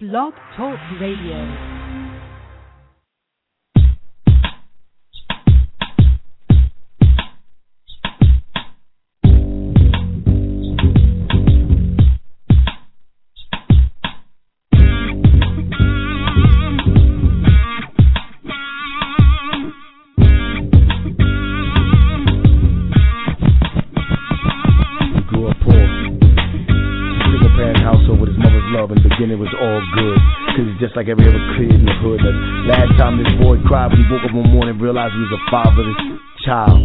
Blog Talk Radio. Just like every other kid in the hood. The last time this boy cried when he woke up one morning, realized he was a fatherless child.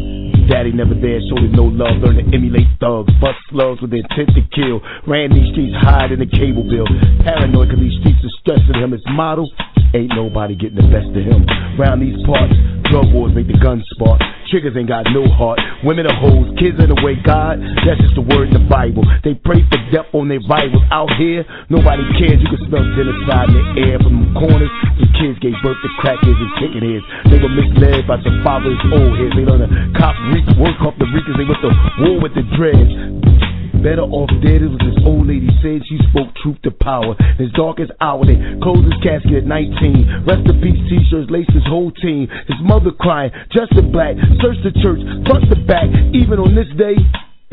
Daddy never there, showed him no love, learned to emulate thugs, bust slugs with the intent to kill. Ran these streets, hide in the cable bill. Paranoid cause these streets are stressing him. His model, ain't nobody getting the best of him. Round these parts, drug wars make the guns spark. Triggers ain't got no heart. Women are hoes, kids in the way. God, that's just the word in the Bible. They pray for death on their rivals. Out here, nobody cares. You can smell genocide in the air from the corners. Some kids gave birth to crackheads and chicken heads. They were misled by some fathers' old heads. They learned to cop reek, work off the reekers. They went to war with the dreads. Better off dead, it was this old lady said she spoke truth to power. His darkest hour, they closed his casket at 19. Rest in peace t-shirts laced his whole team. His mother crying, dressed in black, searched the church, front the back. Even on this day,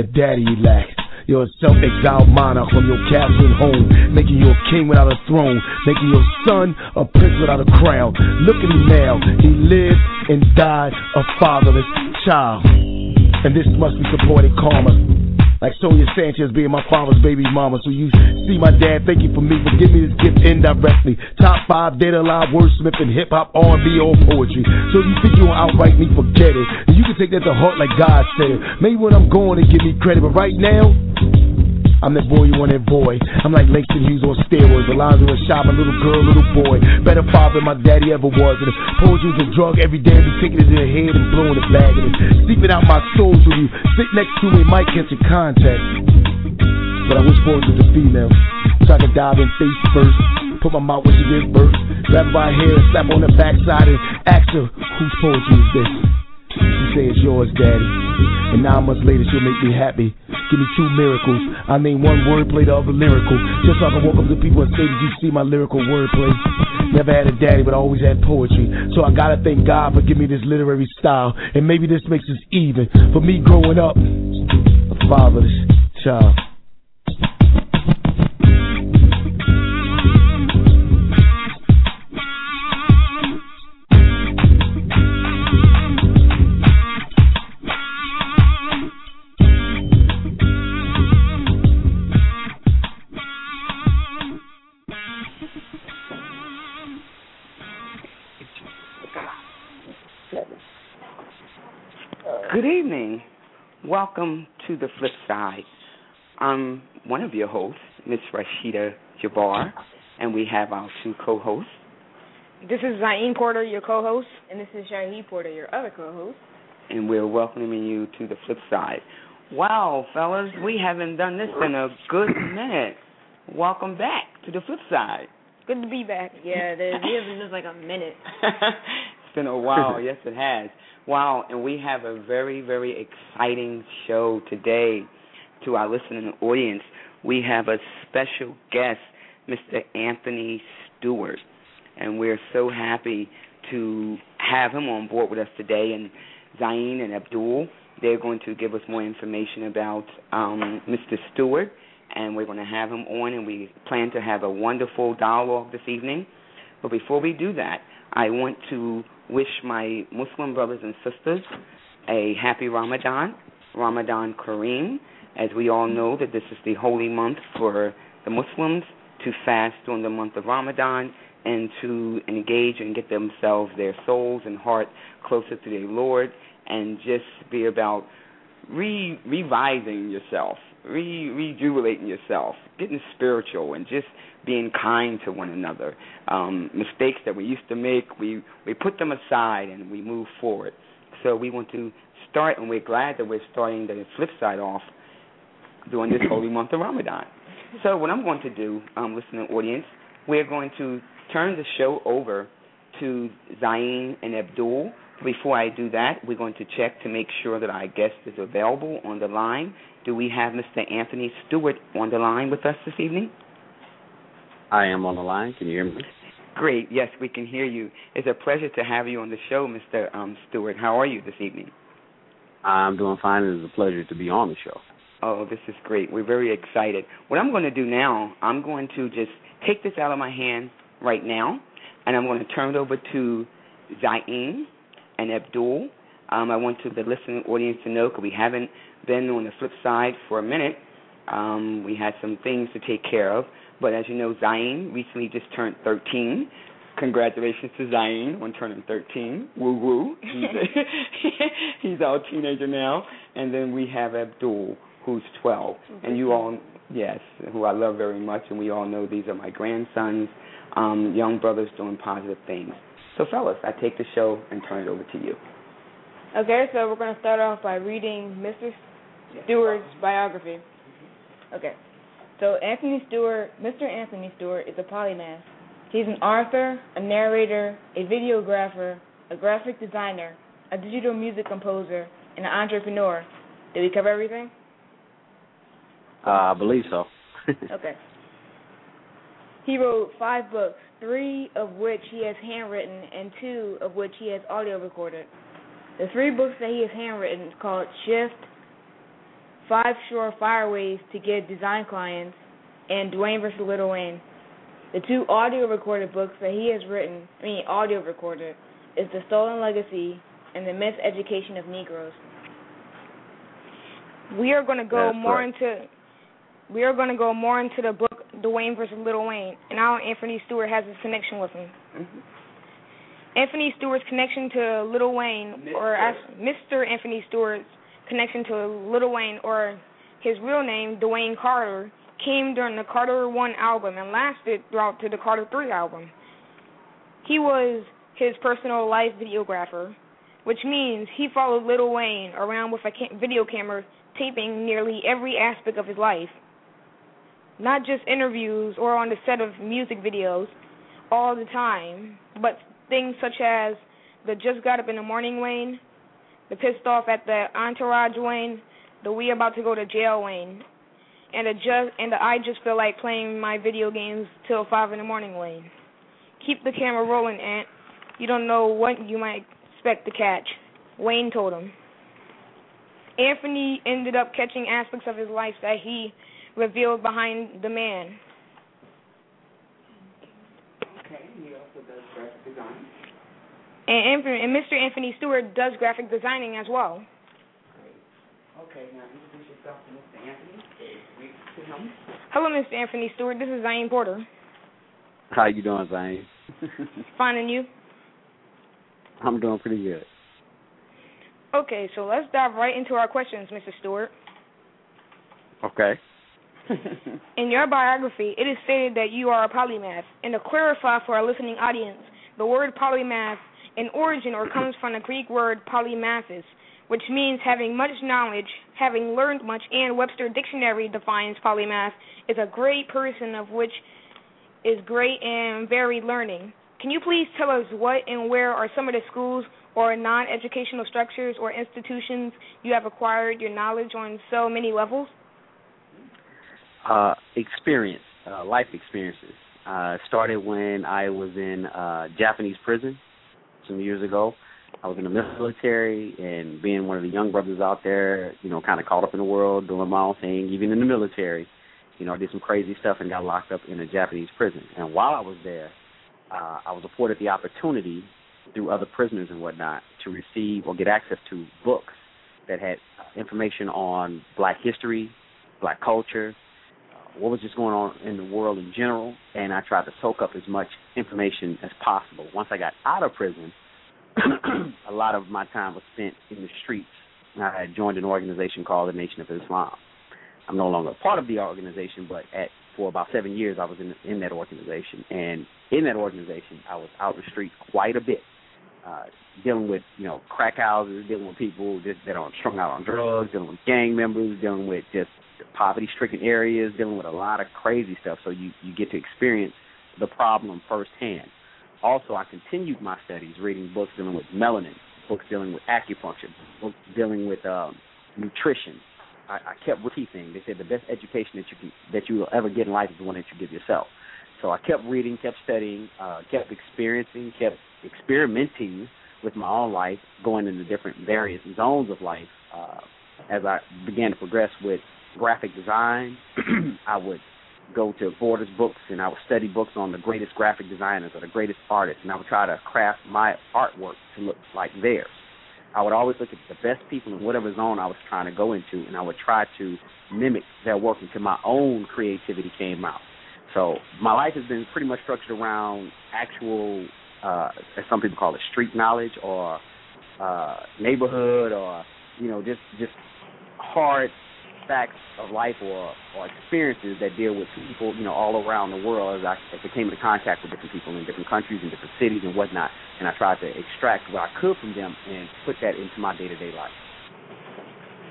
a daddy he lacked. You're a self-exiled monarch from your castle and home, making you a king without a throne, making your son a prince without a crown. Look at him now. He lived and died a fatherless child. And this must be supported karma. Like Sonia Sanchez being my father's baby mama. So you see my dad, thank you for me for giving me this gift indirectly. Top five dead alive wordsmith in hip hop, R&B, or poetry. So you think you will outright me, forget it. And you can take that to heart like God said. it. Maybe when I'm going to give me credit, but right now. I'm that boy you want that boy. I'm like Langston Hughes on steroids. Alonzo and shop, a little girl, little boy. Better father than my daddy ever was. And if poetry was a drug, every day I'd be taking it to the head and blowing it back. And sleeping out my soul so you sit next to me might catch a contact. But I wish boys was a female. So I could dive in face first. Put my mouth where she gives birth. Grab by hair and slap on the backside and ask her, whose poetry is this? She say it's yours, daddy. And nine months later, she'll make me happy. Give me two miracles. I name one wordplay, the other lyrical. Just so I can walk up to people and say, Did you see my lyrical wordplay? Never had a daddy, but I always had poetry. So I gotta thank God for giving me this literary style. And maybe this makes us even. For me growing up, a fatherless child. Good evening. Welcome to the flip side. I'm one of your hosts, Miss Rashida Jabbar, and we have our two co-hosts. This is Zain Porter, your co-host, and this is Shaheed Porter, your other co-host. And we're welcoming you to the flip side. Wow, fellas, we haven't done this in a good minute. Welcome back to the flip side. Good to be back. Yeah, it has been like a minute. it's been a while. yes, it has. Wow, and we have a very, very exciting show today to our listening audience. We have a special guest, Mr. Anthony Stewart, and we're so happy to have him on board with us today. And Zain and Abdul, they're going to give us more information about um, Mr. Stewart, and we're going to have him on, and we plan to have a wonderful dialogue this evening. But before we do that, I want to wish my Muslim brothers and sisters a happy Ramadan, Ramadan Kareem, as we all know that this is the holy month for the Muslims to fast during the month of Ramadan and to engage and get themselves, their souls and heart closer to their Lord and just be about re revising yourself re rejuvenating yourself, getting spiritual, and just being kind to one another. Um, mistakes that we used to make, we we put them aside and we move forward. So we want to start, and we're glad that we're starting the flip side off during this holy month of Ramadan. So what I'm going to do, um, listening audience, we're going to turn the show over to Zain and Abdul. Before I do that, we're going to check to make sure that our guest is available on the line. Do we have Mr. Anthony Stewart on the line with us this evening? I am on the line. Can you hear me? Great. Yes, we can hear you. It's a pleasure to have you on the show, Mr. Um, Stewart. How are you this evening? I'm doing fine. It is a pleasure to be on the show. Oh, this is great. We're very excited. What I'm going to do now, I'm going to just take this out of my hand right now, and I'm going to turn it over to Zain and Abdul. Um, I want to the listening audience to know because we haven't been on the flip side for a minute. Um, we had some things to take care of, but as you know, Zain recently just turned 13. Congratulations to Zain on turning 13. Woo woo. He's, he's our teenager now. And then we have Abdul, who's 12. And you all, yes, who I love very much, and we all know these are my grandsons, um, young brothers doing positive things. So, fellas, I take the show and turn it over to you. Okay, so we're going to start off by reading Mr. Stewart's biography. Okay, so Anthony Stewart, Mr. Anthony Stewart is a polymath. He's an author, a narrator, a videographer, a graphic designer, a digital music composer, and an entrepreneur. Did we cover everything? Uh, I believe so. okay. He wrote five books, three of which he has handwritten and two of which he has audio recorded. The three books that he has handwritten is called Shift, Five Sure Fireways to Get Design Clients, and Dwayne vs. Little Wayne. The two audio recorded books that he has written, I mean audio recorded, is The Stolen Legacy and The Miseducation of Negroes. We are going to go That's more correct. into we are going to go more into the book Dwayne versus Little Wayne and how Anthony Stewart has his connection with him. Mm-hmm. Anthony Stewart's connection to Little Wayne, or uh, as Mr. Anthony Stewart's connection to Little Wayne, or his real name, Dwayne Carter, came during the Carter 1 album and lasted throughout to the Carter 3 album. He was his personal life videographer, which means he followed Little Wayne around with a video camera taping nearly every aspect of his life. Not just interviews or on the set of music videos all the time, but things such as the Just Got Up in the Morning Wayne, the Pissed Off at the Entourage Wayne, the We About to Go to Jail Wayne, and the just and the I Just Feel Like Playing My Video Games Till 5 in the Morning Wayne. Keep the camera rolling, Ant. You don't know what you might expect to catch. Wayne told him. Anthony ended up catching aspects of his life that he revealed behind the man. Okay, he also does graphic design. And, and Mr. Anthony Stewart does graphic designing as well. Okay, now introduce yourself to Mr. Anthony. Read to him. Hello, Mr. Anthony Stewart. This is Zain Porter. How you doing, Zain? Finding you. I'm doing pretty good. Okay, so let's dive right into our questions, Mr. Stewart. Okay. In your biography, it is stated that you are a polymath. And to clarify for our listening audience, the word polymath in origin or comes from the Greek word polymathos, which means having much knowledge, having learned much, and Webster Dictionary defines polymath as a great person of which is great and varied learning. Can you please tell us what and where are some of the schools or non-educational structures or institutions you have acquired your knowledge on so many levels? Uh, experience, uh, life experiences. Uh, started when I was in uh, Japanese prison some years ago. I was in the military and being one of the young brothers out there, you know, kind of caught up in the world, doing my own thing, even in the military. You know, I did some crazy stuff and got locked up in a Japanese prison. And while I was there, uh, I was afforded the opportunity through other prisoners and whatnot to receive or get access to books that had information on black history, black culture, uh, what was just going on in the world in general, and I tried to soak up as much information as possible. Once I got out of prison, a lot of my time was spent in the streets. I had joined an organization called the Nation of Islam. I'm no longer part of the organization, but at for about seven years I was in in that organization, and in that organization I was out in the street quite a bit, uh, dealing with you know crack houses, dealing with people just that are strung out on drugs, dealing with gang members, dealing with just poverty-stricken areas, dealing with a lot of crazy stuff. So you you get to experience the problem firsthand. Also, I continued my studies, reading books dealing with melanin, books dealing with acupuncture, books dealing with um, nutrition. I, I kept repeating. They said the best education that you can, that you will ever get in life is the one that you give yourself. So I kept reading, kept studying, uh, kept experiencing, kept experimenting with my own life, going into different various zones of life. Uh, as I began to progress with graphic design, I would go to Borders Books and I would study books on the greatest graphic designers or the greatest artists, and I would try to craft my artwork to look like theirs. I would always look at the best people in whatever zone I was trying to go into, and I would try to mimic their work until my own creativity came out. So my life has been pretty much structured around actual, uh, as some people call it, street knowledge or uh, neighborhood or you know just just hard facts of life or or experiences that deal with people, you know, all around the world as I, as I came into contact with different people in different countries and different cities and whatnot, and I tried to extract what I could from them and put that into my day to day life.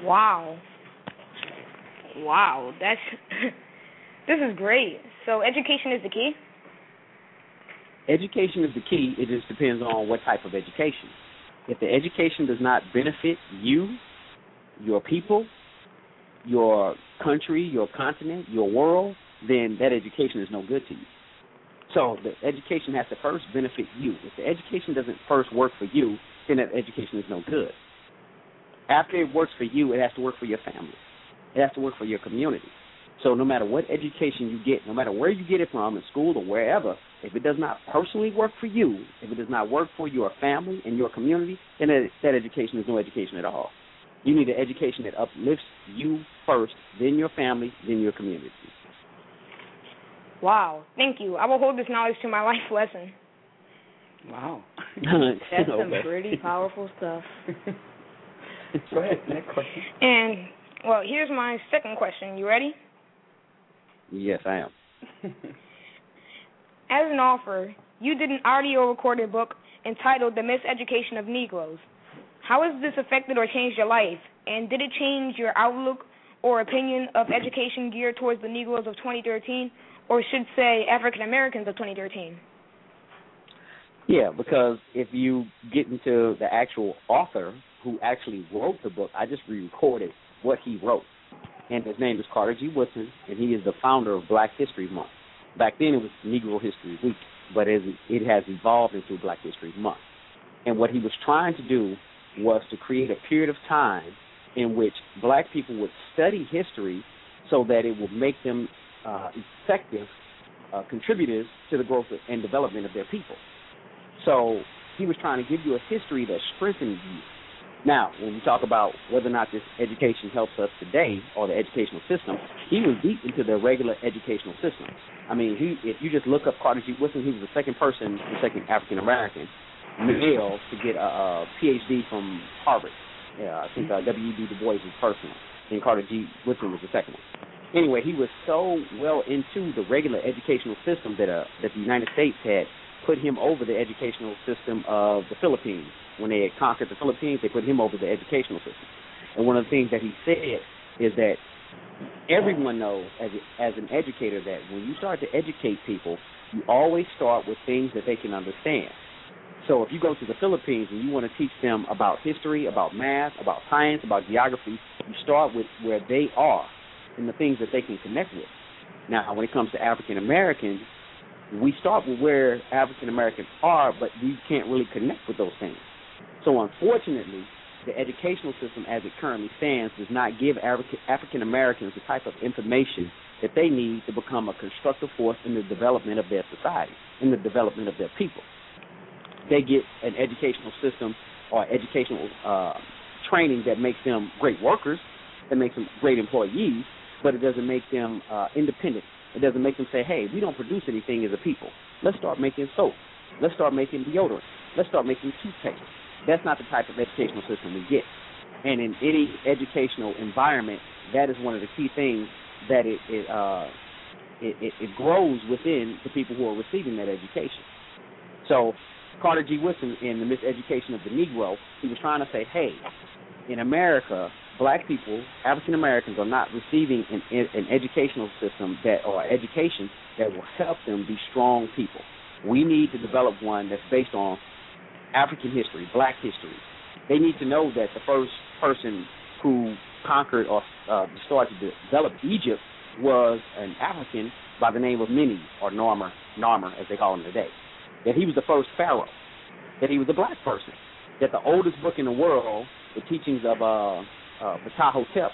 Wow. Wow, that's this is great. So education is the key? Education is the key. It just depends on what type of education. If the education does not benefit you, your people, your country, your continent, your world, then that education is no good to you. So the education has to first benefit you. If the education doesn't first work for you, then that education is no good. After it works for you, it has to work for your family. It has to work for your community. So no matter what education you get, no matter where you get it from, in school or wherever, if it does not personally work for you, if it does not work for your family and your community, then that, education is no education at all. You need an education that uplifts you first, then your family, then your community. Wow, thank you. I will hold this knowledge to my life lesson. Wow. That's some Okay. pretty powerful stuff. Go ahead. Next question. And well, here's my second question. You ready? Yes, I am. As an author, you did an audio recorded book entitled The Miseducation of Negroes. How has this affected or changed your life? And did it change your outlook or opinion of education geared towards the Negroes of 2013, or should say African Americans of 2013? Yeah, because if you get into the actual author who actually wrote the book, I just re-recorded what he wrote, and his name is Carter G. Woodson, and he is the founder of Black History Month. Back then, it was Negro History Week, but it has evolved into Black History Month. And what he was trying to do was to create a period of time in which black people would study history so that it would make them uh, effective uh, contributors to the growth and development of their people. So he was trying to give you a history that strengthens you. Now, when we talk about whether or not this education helps us today or the educational system, he was deep into the regular educational system. I mean, he if you just look up Carter G. Woodson, he was the second person, the second African American male to get a, a PhD from Harvard. Yeah, I think uh, W.E.B. Du Bois was first one, and Carter G. Woodson was the second one. Anyway, he was so well into the regular educational system that uh, that the United States had put him over the educational system of the Philippines. When they had conquered the Philippines, they put him over the educational system. And one of the things that he said is that everyone knows as a, as an educator that when you start to educate people, you always start with things that they can understand. So if you go to the Philippines and you want to teach them about history, about math, about science, about geography, you start with where they are and the things that they can connect with. Now, when it comes to African Americans, we start with where African Americans are, but we can't really connect with those things. So unfortunately, the educational system as it currently stands does not give African Americans the type of information that they need to become a constructive force in the development of their society, in the development of their people. They get an educational system or educational uh, training that makes them great workers, that makes them great employees, but it doesn't make them uh, independent. It doesn't make them say, hey, we don't produce anything as a people. Let's start making soap. Let's start making deodorant. Let's start making toothpaste. That's not the type of educational system we get. And in any educational environment, that is one of the key things that it it uh it, it, it grows within the people who are receiving that education. So Carter G. Woodson in the Miseducation of the Negro, he was trying to say, hey, in America, black people, African Americans, are not receiving an, an educational system that or education that will help them be strong people. We need to develop one that's based on African history, black history. They need to know that the first person who conquered or uh, started to develop Egypt was an African by the name of Menes or Narmer, Narmer as they call him today. That he was the first pharaoh. That he was a black person. That the oldest book in the world, the teachings of uh, uh, Ptahhotep,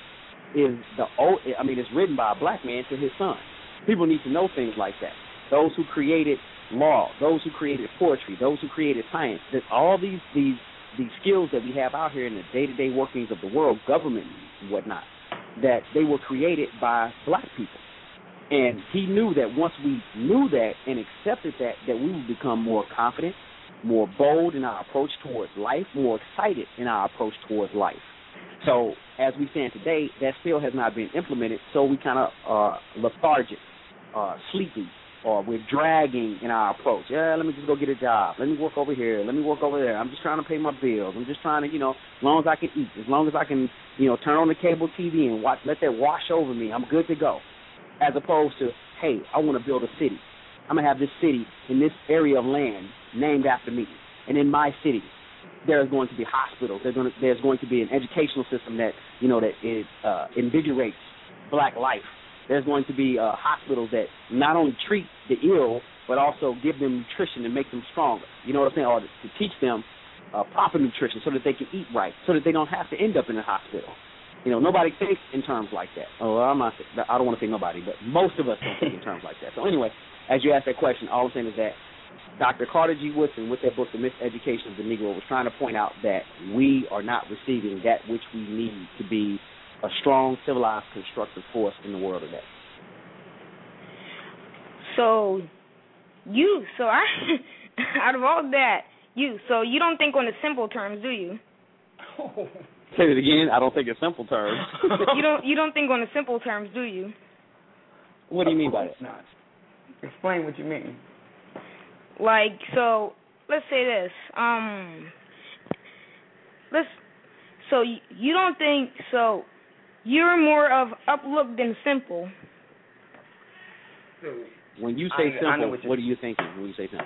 is the old. I mean, it's written by a black man to his son. People need to know things like that. Those who created law, those who created poetry, those who created science, that all these these these skills that we have out here in the day to day workings of the world, government and whatnot, that they were created by black people. And he knew that once we knew that and accepted that, that we would become more confident, more bold in our approach towards life, more excited in our approach towards life. So as we stand today, that still has not been implemented. So we kind of are lethargic, uh, sleepy, or we're dragging in our approach. Yeah, let me just go get a job. Let me work over here. Let me work over there. I'm just trying to pay my bills. I'm just trying to, you know, as long as I can eat, as long as I can, you know, turn on the cable TV and watch, let that wash over me. I'm good to go. As opposed to, hey, I want to build a city. I'm gonna have this city in this area of land named after me, and in my city, there's going to be hospitals. There's going to, there's going to be an educational system that you know that uh, invigorates black life there's going to be uh, hospitals that not only treat the ill, but also give them nutrition and make them stronger. You know what I'm saying? Or to, to teach them uh, proper nutrition so that they can eat right, so that they don't have to end up in a hospital. You know, nobody thinks in terms like that. Oh, I'm not. I don't want to say nobody, but most of us don't think in terms like that. So anyway, as you asked that question, all I'm saying is that Dr. Carter G. Woodson, with that book, The Miseducation of the Negro, was trying to point out that we are not receiving that which we need to be a strong, civilized, constructive force in the world today. So, you, so I, out of all that, you, so you don't think on the simple terms, do you? Say it again. I don't think it's simple terms. you don't, you don't think on the simple terms, do you? What do you mean by that? Not. Explain what you mean. Like, so, let's say this. Um, let's. So you don't think so? You're more of uplook than simple. When you say I- I simple, know what, what are you thinking when you say simple?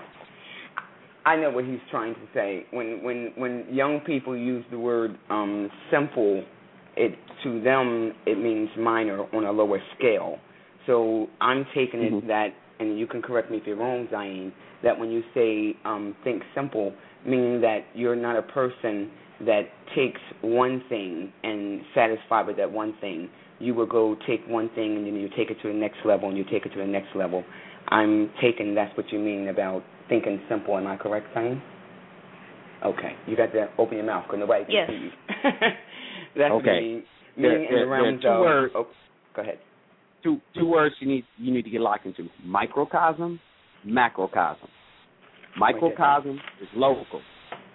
I know what he's trying to say. When when when young people use the word um simple, it to them it means minor on a lower scale. So I'm taking it Mhm. that, and you can correct me if you're wrong, Zain, that when you say um think simple, meaning that you're not a person that takes one thing and satisfied with that one thing. You will go take one thing and then you take it to the next level and you take it to the next level. I'm taking that's what you mean about thinking simple. Am I correct, Zain? Okay, you got to open your mouth because nobody can Yes. see you. that's Okay. meaning, There- meaning in there- the there are two of. words. Oh, go ahead. Two two words you need you need to get locked into: microcosm, macrocosm. Microcosm is local,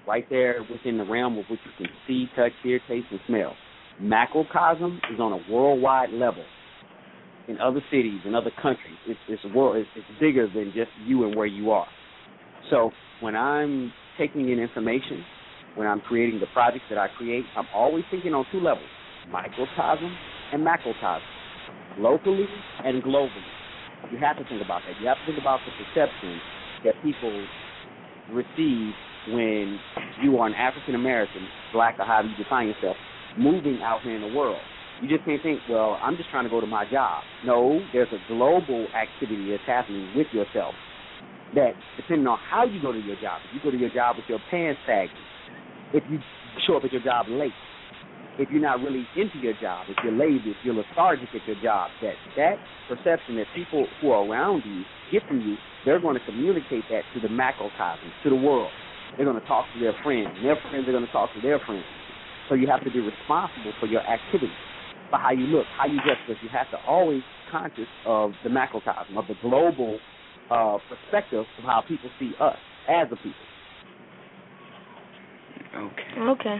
right there within the realm of what you can see, touch, hear, taste, and smell. Macrocosm is on a worldwide level. In other cities, in other countries, it's it's world. It's, it's bigger than just you and where you are. So when I'm taking in information, when I'm creating the projects that I create, I'm always thinking on two levels: microcosm and macrocosm, locally and globally. You have to think about that. You have to think about the perception that people receive when you are an African American, black or however you define yourself, moving out here in the world. You just can't think, well, I'm just trying to go to my job. No, there's a global activity that's happening with yourself that depending on how you go to your job, if you go to your job with your pants sagging, if you show up at your job late, if you're not really into your job, if you're lazy, if you're lethargic at your job, that that perception that people who are around you get from you, they're going to communicate that to the macrocosm, to the world. They're going to talk to their friends, and their friends are going to talk to their friends. So you have to be responsible for your activity, for how you look, how you dress, because you have to always conscious of the macrocosm, of the global uh, perspective of how people see us as a people. Okay. Okay.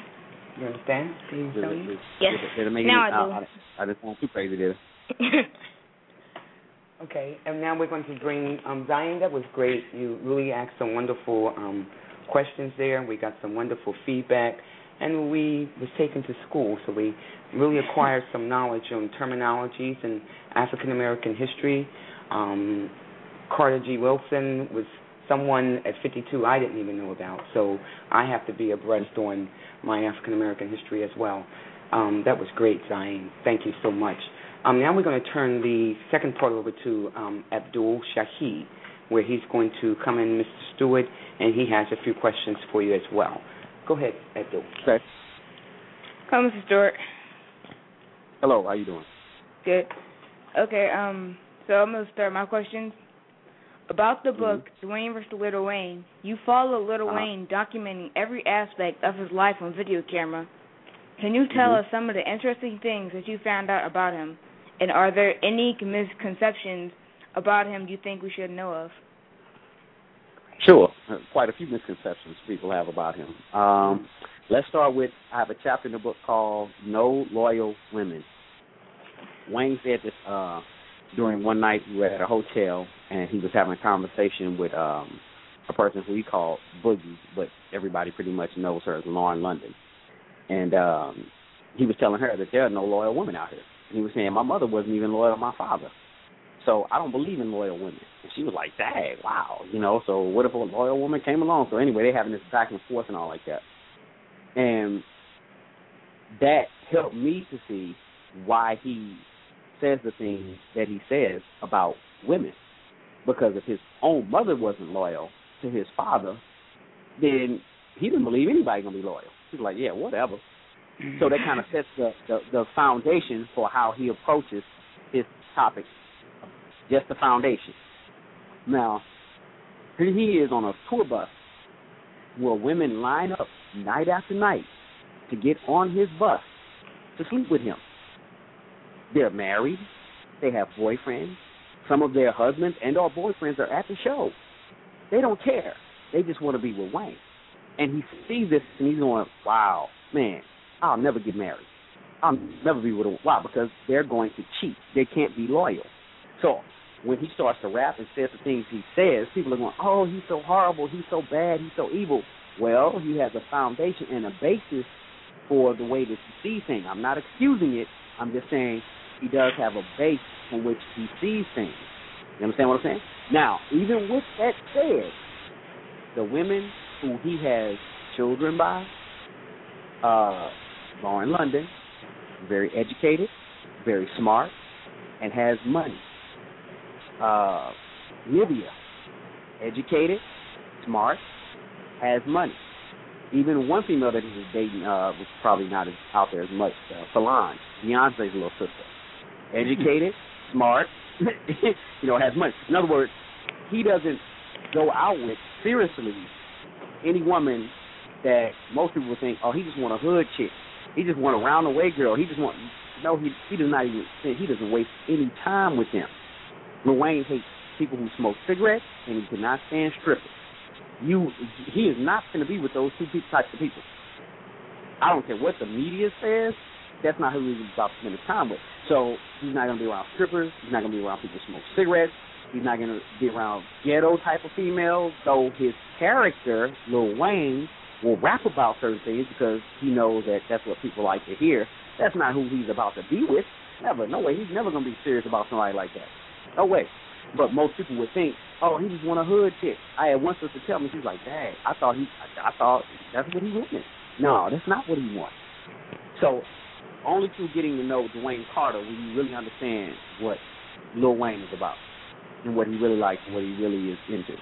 You understand? Do you tell you? Yes. Did it make Now any, I do. I, I just want too crazy there. Okay, and now we're going to bring um, Zion. That was great. You really asked some wonderful um, questions there. We got some wonderful feedback, and we was taken to school, so we really acquired some knowledge on terminologies and African American history. Um, Carter G. Wilson was someone at 52 I didn't even know about, so I have to be abreast on my African American history as well. Um, that was great, Zion. Thank you so much. Um, now we're going to turn the second part over to um, Abdul Shaheed, where he's going to come in, Mr. Stewart, and he has a few questions for you as well. Go ahead, Abdul. Okay. Come, Mr. Stewart. Hello, how you doing? Good. Okay, um, so I'm gonna start my questions. About the book, Dwayne vs. Little Wayne, you follow Little Uh-huh. Wayne documenting every aspect of his life on video camera. Can you tell Mhm. us some of the interesting things that you found out about him? And are there any misconceptions about him you think we should know of? Sure. Quite a few misconceptions people have about him. Um, let's start with I have a chapter in the book called No Loyal Women. Wayne said this uh, during one night we were at a hotel and he was having a conversation with um, a person who he called Boogie, but everybody pretty much knows her as Lauren London. And um, he was telling her that there are no loyal women out here. And he was saying my mother wasn't even loyal to my father. So I don't believe in loyal women. And she was like, Dang, wow, you know, so what if a loyal woman came along? So anyway, they having this back and forth and all like that. And that helped me to see why he says the things that he says about women. Because if his own mother wasn't loyal to his father, then he didn't believe anybody gonna be loyal. He's like, Yeah, whatever. So that kind of sets the, the the foundation for how he approaches his topic just the foundation. Now, here he is on a tour bus where women line up night after night to get on his bus to sleep with him. They're married, they have boyfriends, some of their husbands and or boyfriends are at the show. They don't care. They just want to be with Wayne. And he sees this and he's going, Wow, man, I'll never get married. I'll never be with a wow, because they're going to cheat. They can't be loyal. So when he starts to rap and says the things he says, people are going, "Oh, he's so horrible, he's so bad, he's so evil." Well, he has a foundation and a basis for the way that he sees things. I'm not excusing it. I'm just saying he does have a base from which he sees things. You understand what I'm saying? Now, even with that said, the women who he has children by, uh, Lauren London, very educated, very smart, and has money uh, Nivea, educated, smart, has money. Even one female that he was dating uh, was probably not as out there as much. Uh, Solange, Beyonce's little sister, educated, smart, you know, has money. In other words, he doesn't go out with seriously any woman that most people would think, oh, he just want a hood chick. He just want a round the way girl. He just want no. He he does not even he doesn't waste any time with them. Lil Wayne hates people who smoke cigarettes, and he cannot stand strippers. You, he is not going to be with those two types of people. I don't care what the media says. That's not who he's about to spend his time with. So he's not going to be around strippers. He's not going to be around people who smoke cigarettes. He's not going to be around ghetto type of females. Though his character, Lil Wayne, will rap about certain things because he knows that that's what people like to hear. That's not who he's about to be with. Never. No way. He's never going to be serious about somebody like that. No way. But most people would think, oh, he just want a hood chick. I had one sister tell me, she's like, dang, I thought he, I, I thought that's what he wanted. No, that's not what he wants. So, only through getting to know Dwayne Carter will you really understand what Lil Wayne is about and what he really likes and what he really is into.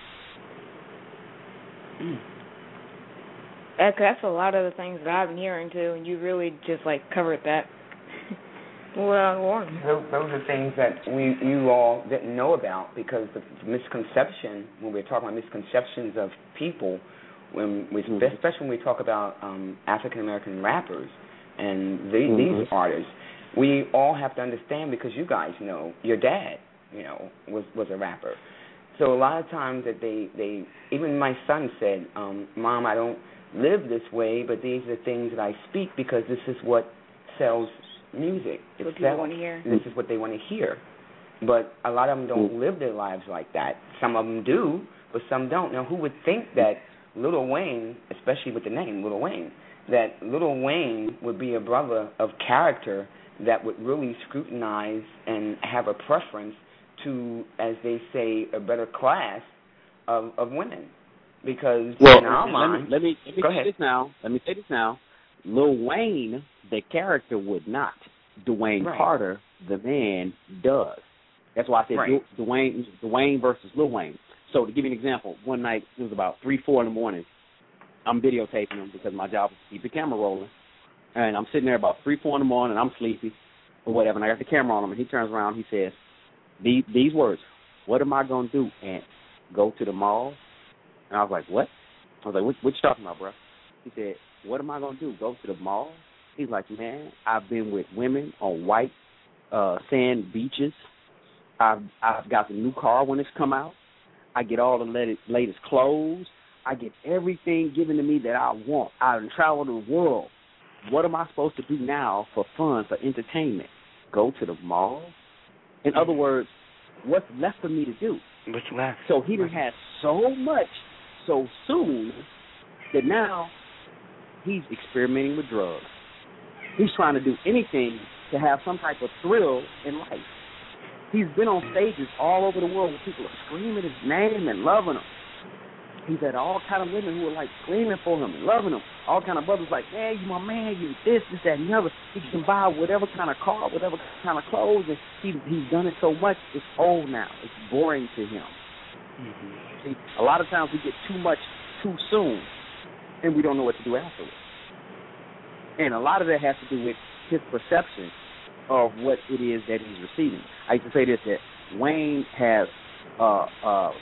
Yeah, that's a lot of the things that I've been hearing too, and you really just like covered that. Well, Warren. Those, those are things that we you all didn't know about because the misconception when we're talking about misconceptions of people, when we Mhm. especially when we talk about um, African American rappers and the, Mhm. these artists, we all have to understand because you guys know your dad, you know, was was a rapper. So a lot of times that they they even my son said, um, "Mom, I don't live this way, but these are things that I speak because this is what sells music. It's what people want to hear. This is what they want to hear. But a lot of them don't Mm. live their lives like that. Some of them do, but some don't. Now, who would think that Little Wayne, especially with the name Little Wayne, that Little Wayne would be a brother of character that would really scrutinize and have a preference to, as they say, a better class of of women? Because Well, in our let mind, me let me, let me Go say ahead. this now. Let me say this now. Lil Wayne, the character, would not. Dwayne Right. Carter, the man, does. That's why I said Right. Dwayne Dwayne versus Lil Wayne. So to give you an example, one night it was about three, four in the morning. I'm videotaping him because my job is to keep the camera rolling. And I'm sitting there about three, four in the morning. I'm sleepy or whatever, and I got the camera on him. And he turns around. He says, "These these words. What am I gonna do? And go to the mall?" And I was like, "What?" I was like, "What, what you talking about, bro?" He said, "What am I gonna do? Go to the mall?" He's like, "Man, I've been with women on white uh sand beaches. I've I've got the new car when it's come out. I get all the latest, latest clothes. I get everything given to me that I want. I travel the world. What am I supposed to do now for fun, for entertainment? Go to the mall? In other words, what's left for me to do? what's left? So he done had so much so soon that now he's experimenting with drugs. He's trying to do anything to have some type of thrill in life. He's been on stages all over the world where people are screaming his name and loving him. He's had all kind of women who are like screaming for him and loving him. All kind of brothers like, hey, you my man, you this, this, that, and the other. He can buy whatever kind of car, whatever kind of clothes, and he he's done it so much. It's old now. It's boring to him. Mm-hmm. See, a lot of times we get too much too soon, and we don't know what to do afterwards. And a lot of that has to do with his perception of what it is that he's receiving. I used to say this that Wayne has uh, uh,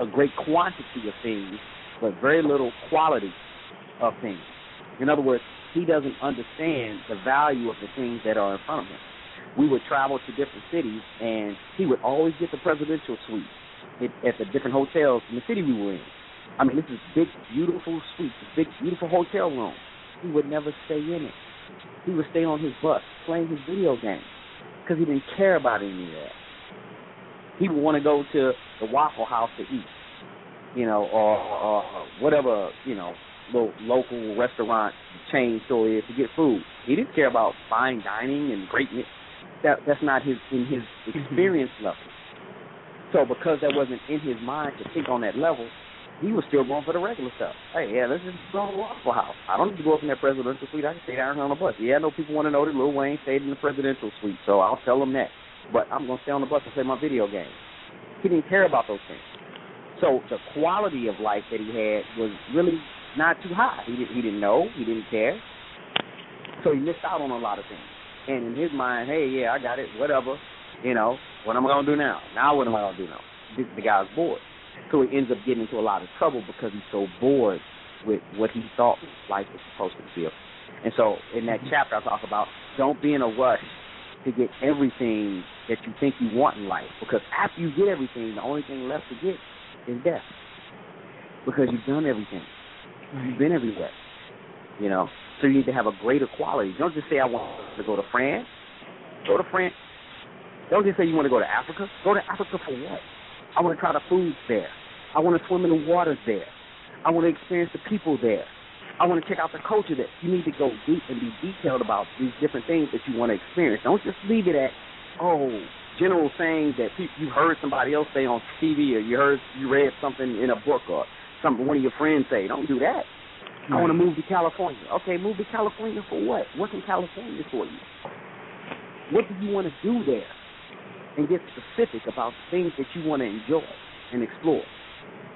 a great quantity of things, but very little quality of things. In other words, he doesn't understand the value of the things that are in front of him. We would travel to different cities, and he would always get the presidential suite at, at the different hotels in the city we were in. I mean, this is big, beautiful suites, big, beautiful hotel room. He would never stay in it. He would stay on his bus playing his video games because he didn't care about any of that. He would want to go to the Waffle House to eat, you know, or, or whatever, you know, little local restaurant chain store is to get food. He didn't care about fine dining and great. mi- That that's not his in his mm-hmm. experience level. So because that wasn't in his mind to think on that level, he was still going for the regular stuff. Hey, yeah, let's just go to the Waffle House. I don't need to go up in that presidential suite. I can stay down here on the bus. Yeah, I know people want to know that Lil Wayne stayed in the presidential suite, so I'll tell them that. But I'm going to stay on the bus and play my video game. He didn't care about those things. So the quality of life that he had was really not too high. He didn't, he didn't know. He didn't care. So he missed out on a lot of things. And in his mind, hey, yeah, I got it, whatever. You know, what am I going to do now? Now what am I going to do now? The, the guy's bored. So he ends up getting into a lot of trouble because he's so bored with what he thought life was supposed to feel. And so in that mm-hmm. chapter, I talk about don't be in a rush to get everything that you think you want in life. Because after you get everything, the only thing left to get is death. Because you've done everything. You've been everywhere. You know? So you need to have a greater quality. Don't just say I want to go to France. Go to France. Don't just say you want to go to Africa. Go to Africa for what? I want to try the foods there. I want to swim in the waters there. I want to experience the people there. I want to check out the culture there. You need to go deep and be detailed about these different things that you want to experience. Don't just leave it at, oh, general sayings that people, you heard somebody else say on TV or you heard you read something in a book or something one of your friends say. Don't do that. I want to move to California. Okay, move to California for what? What's in California for you? What do you want to do there? And get specific about things that you want to enjoy and explore.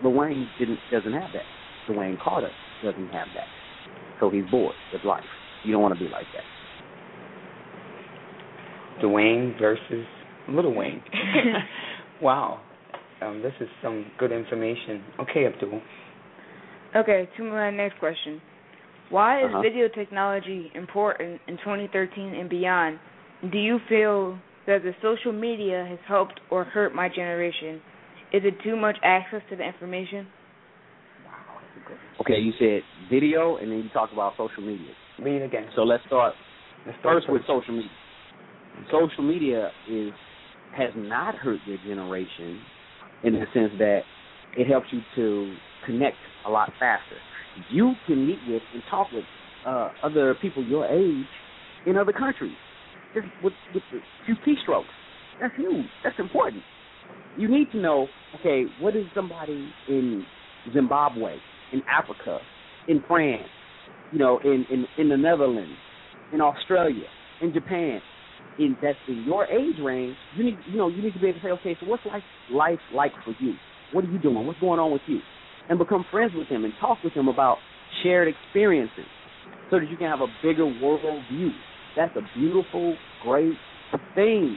Dwayne didn't doesn't have that. Dwayne Carter doesn't have that. So he's bored with life. You don't want to be like that. Dwayne versus Little Wayne. wow. Um, this is some good information. Okay, Abdul. Okay, to my next question. Why is Uh-huh. video technology important in 2013 and beyond? Do you feel that the social media has helped or hurt my generation? Is it too much access to the information? Okay, you said video, and then you talked about social media. Read again. So let's start Let's start first with social media. Social media is has not hurt your generation in the sense that it helps you to connect a lot faster. You can meet with and talk with uh, other people your age in other countries just with, with a few keystrokes. That's huge. That's important. You need to know, okay, what is somebody in Zimbabwe, in Africa, in France, you know, in, in, in the Netherlands, in Australia, in Japan, in that's in your age range, you need you know, you need to be able to say, okay, so what's life life like for you? What are you doing? What's going on with you? And become friends with them and talk with them about shared experiences so that you can have a bigger world view. That's a beautiful, great thing.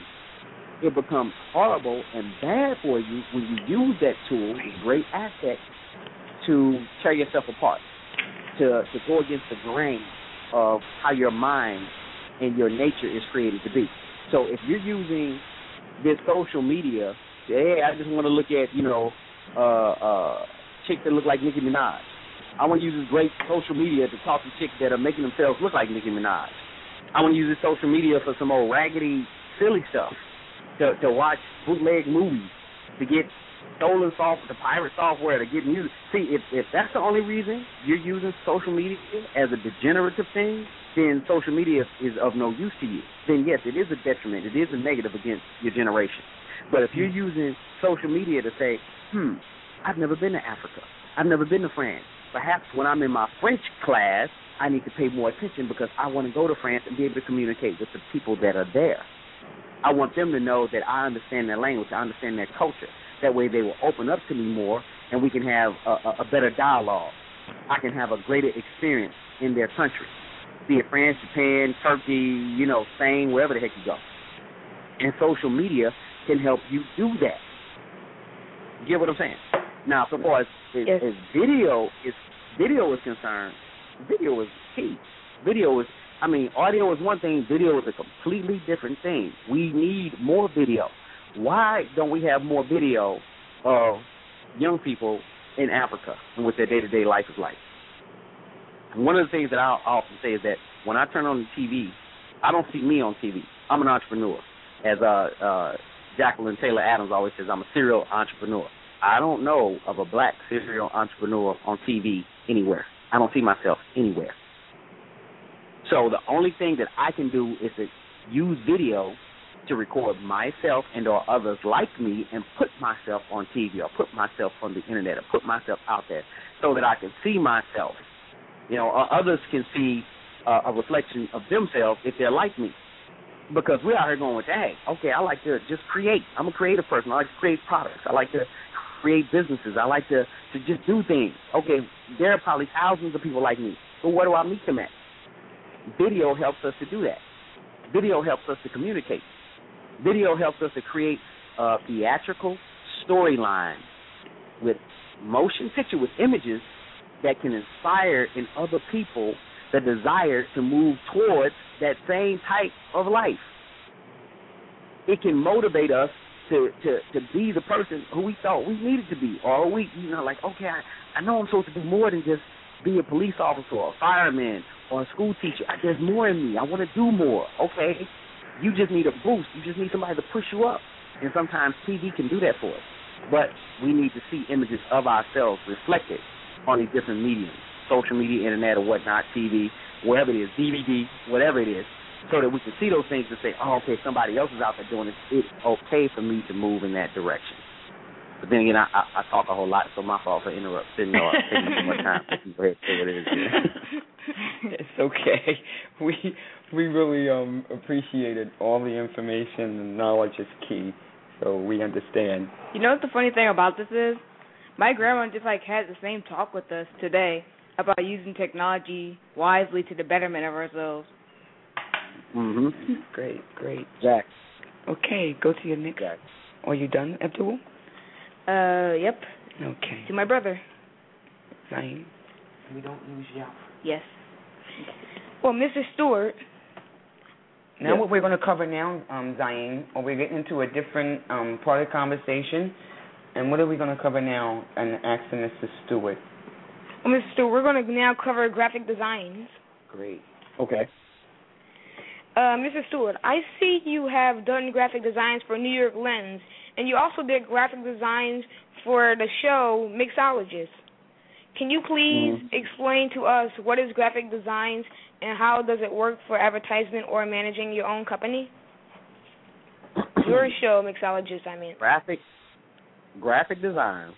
It becomes horrible and bad for you when you use that tool, a great asset, to tear yourself apart, to to go against the grain of how your mind and your nature is created to be. So if you're using this social media, hey, I just want to look at you know uh, uh, chicks that look like Nicki Minaj. I want to use this great social media to talk to chicks that are making themselves look like Nicki Minaj. I want to use this social media for some old raggedy, silly stuff. To to watch bootleg movies, to get stolen software, the pirate software, to get music. See, if if that's the only reason you're using social media as a degenerative thing, then social media is of no use to you. Then yes, it is a detriment. It is a negative against your generation. But if you're using social media to say, hmm, I've never been to Africa. I've never been to France. Perhaps when I'm in my French class, I need to pay more attention because I want to go to France and be able to communicate with the people that are there. I want them to know that I understand their language, I understand their culture. That way they will open up to me more and we can have a, a, better dialogue. I can have a greater experience in their country, be it France, Japan, Turkey, you know, Spain, wherever the heck you go. And social media can help you do that. You get what I'm saying? Now, so far as, as, Yes. as video is video is concerned, video is key. Video is, I mean, audio is one thing. Video is a completely different thing. We need more video. Why don't we have more video of young people in Africa and what their day to day life is like? One of the things that I often say is that when I turn on the TV, I don't see me on TV. I'm an entrepreneur. As uh, uh, Jacqueline Taylor Adams always says, I'm a serial entrepreneur. I don't know of a black serial entrepreneur on TV anywhere. I don't see myself anywhere. So the only thing that I can do is to use video to record myself and or others like me and put myself on TV or put myself on the internet or put myself out there so that I can see myself. You know, or others can see uh, a reflection of themselves if they're like me. Because we're out here going with, hey, okay, I like to just create. I'm a creative person. I like to create products. I like to create businesses. I like to to just do things. Okay, there are probably thousands of people like me. But where do I meet them at? Video helps us to do that. Video helps us to communicate. Video helps us to create a theatrical storyline with motion picture with images that can inspire in other people the desire to move towards that same type of life. It can motivate us to to to be the person who we thought we needed to be, or we you know like okay, I, I know I'm supposed to do more than just be a police officer or a fireman or a school teacher. I, there's more in me. I want to do more. Okay, you just need a boost. You just need somebody to push you up, and sometimes TV can do that for us. But we need to see images of ourselves reflected on these different mediums, social media, internet, or whatnot, TV, wherever it is, DVD, whatever it is, so that we can see those things and say, oh, okay, somebody else is out there doing it. It's okay for me to move in that direction. But then again, I, I, I talk a whole lot, so my fault for interrupting or taking too much time. Go ahead, say what it is. it's okay. We we really um appreciated all the information and knowledge is key, so we understand. You know what the funny thing about this is? My grandma just like had the same talk with us today about using technology wisely to the betterment of ourselves. Mhm. Great, great. Jack. Okay, go to your next. Jack. Are you done, Abdul? Uh, yep. Okay. To my brother. Fine. We don't use y'all. Yes. Well, Mr. Stewart, Now, Yeah. what we're going to cover now, um, Zain, or we're getting into a different um, part of the conversation. And what are we going to cover now? And asking Mr. Stewart. Well, Mr. Stewart, we're going to now cover graphic designs. Great. Okay. Uh, Mr. Stewart, I see you have done graphic designs for New York Lens, and you also did graphic designs for the show Mixologist. Can you please Mhm. explain to us what is graphic designs and how does it work for advertisement or managing your own company? Your show Mixologist, I mean. graphic graphic design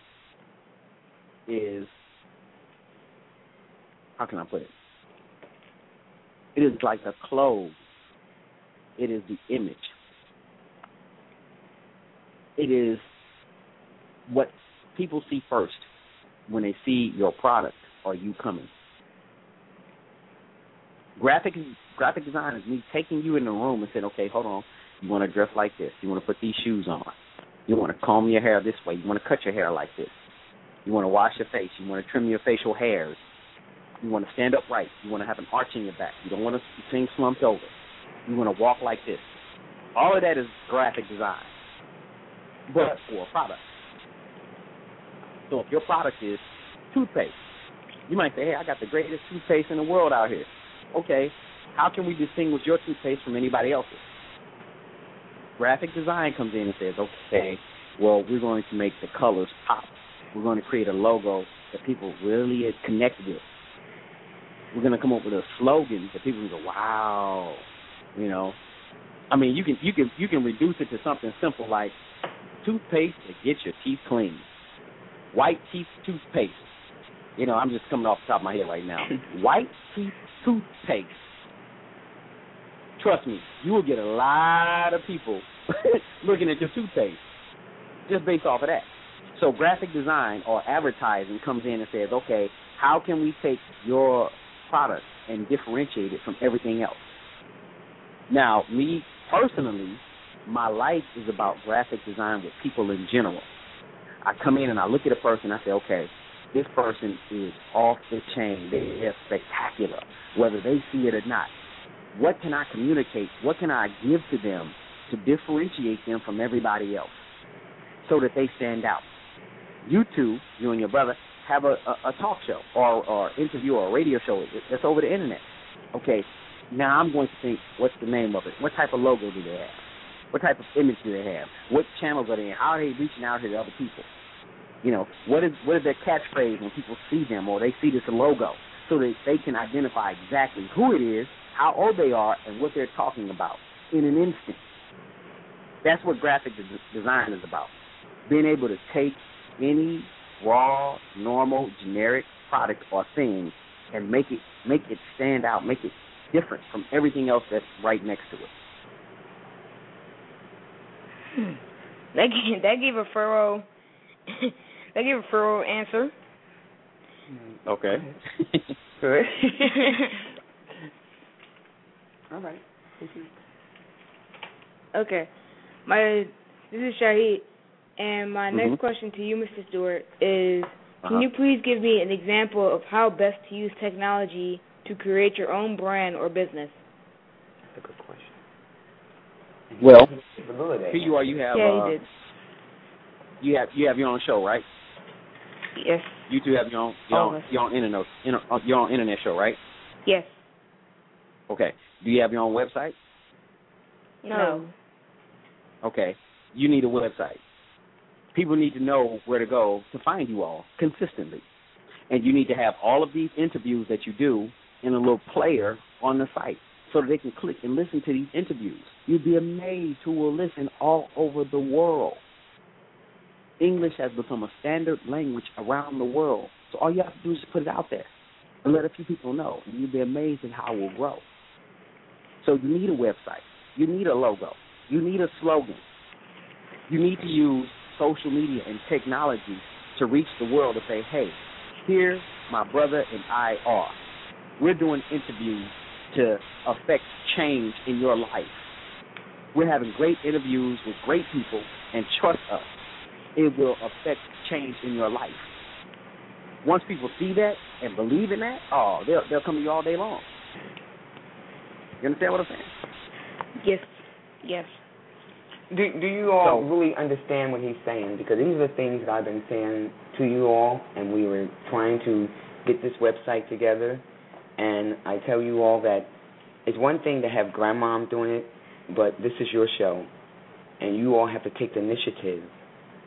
is how can I put it? It is like the clothes. It is the image. It is what people see first when they see your product or you coming. Graphic graphic design is me taking you in the room and saying, okay, hold on, you want to dress like this, you want to put these shoes on, you want to comb your hair this way, you want to cut your hair like this, you want to wash your face, you want to trim your facial hairs, you want to stand upright, you want to have an arch in your back, you don't want to seem slumped over, you want to walk like this. All of that is graphic design, but for a product. So if your product is toothpaste, you might say, hey, I got the greatest toothpaste in the world out here. Okay, how can we distinguish your toothpaste from anybody else's? Graphic design comes in and says, okay, well, we're going to make the colors pop. We're going to create a logo that people really connect with. We're going to come up with a slogan that people can go, wow, you know. I mean, you can you can you can reduce it to something simple like toothpaste to get your teeth clean, white teeth toothpaste. You know, I'm just coming off the top of my head right now. white teeth toothpaste. Trust me, you will get a lot of people looking at your toothpaste just based off of that. So graphic design or advertising comes in and says, okay, how can we take your product and differentiate it from everything else? Now, me personally, my life is about graphic design with people in general. I come in and I look at a person, I say, okay, this person is off the chain. They are spectacular, whether they see it or not. What can I communicate? What can I give to them to differentiate them from everybody else so that they stand out? You two, you and your brother, have a, a, a talk show or, or interview or a radio show that's over the internet. Okay, now I'm going to think, what's the name of it? What type of logo do they have? What type of image do they have? What channels are they in? How are they reaching out to the other people? You know, what is what is their catchphrase when people see them or they see this logo, so that they can identify exactly who it is, how old they are, and what they're talking about in an instant. That's what graphic des- design is about. Being able to take any raw, normal, generic product or thing and make it make it stand out, make it different from everything else that's right next to it. Hmm. That gave, that gave a thorough that gave a thorough answer. Okay. Good. All right. Okay. My this is Shaheed and my Mhm. next question to you, Mr. Stewart, is Uh-huh. can you please give me an example of how best to use technology to create your own brand or business? That's a good question. Well, here you are. You have yeah, uh, did. you have you have your own show, right? Yes. You two have your own your own, your own internet inter, uh, your own internet show, right? Yes. Okay. Do you have your own website? No. Okay. You need a website. People need to know where to go to find you all consistently. And you need to have all of these interviews that you do in a little player on the site so that they can click and listen to these interviews. You'd be amazed who will listen all over the world. English has become a standard language around the world. So all you have to do is put it out there and let a few people know. And you'd be amazed at how it will grow. So you need a website. You need a logo. You need a slogan. You need to use social media and technology to reach the world to say, hey, here my brother and I are. We're doing interviews to affect change in your life. We're having great interviews with great people, and trust us, it will affect change in your life. Once people see that and believe in that, oh, they'll they'll come to you all day long. You understand what I'm saying? Yes. Yes. Do do you all So- really understand what he's saying? Because these are the things that I've been saying to you all, and we were trying to get this website together. And I tell you all that it's one thing to have grandmom doing it, but this is your show, and you all have to take the initiative.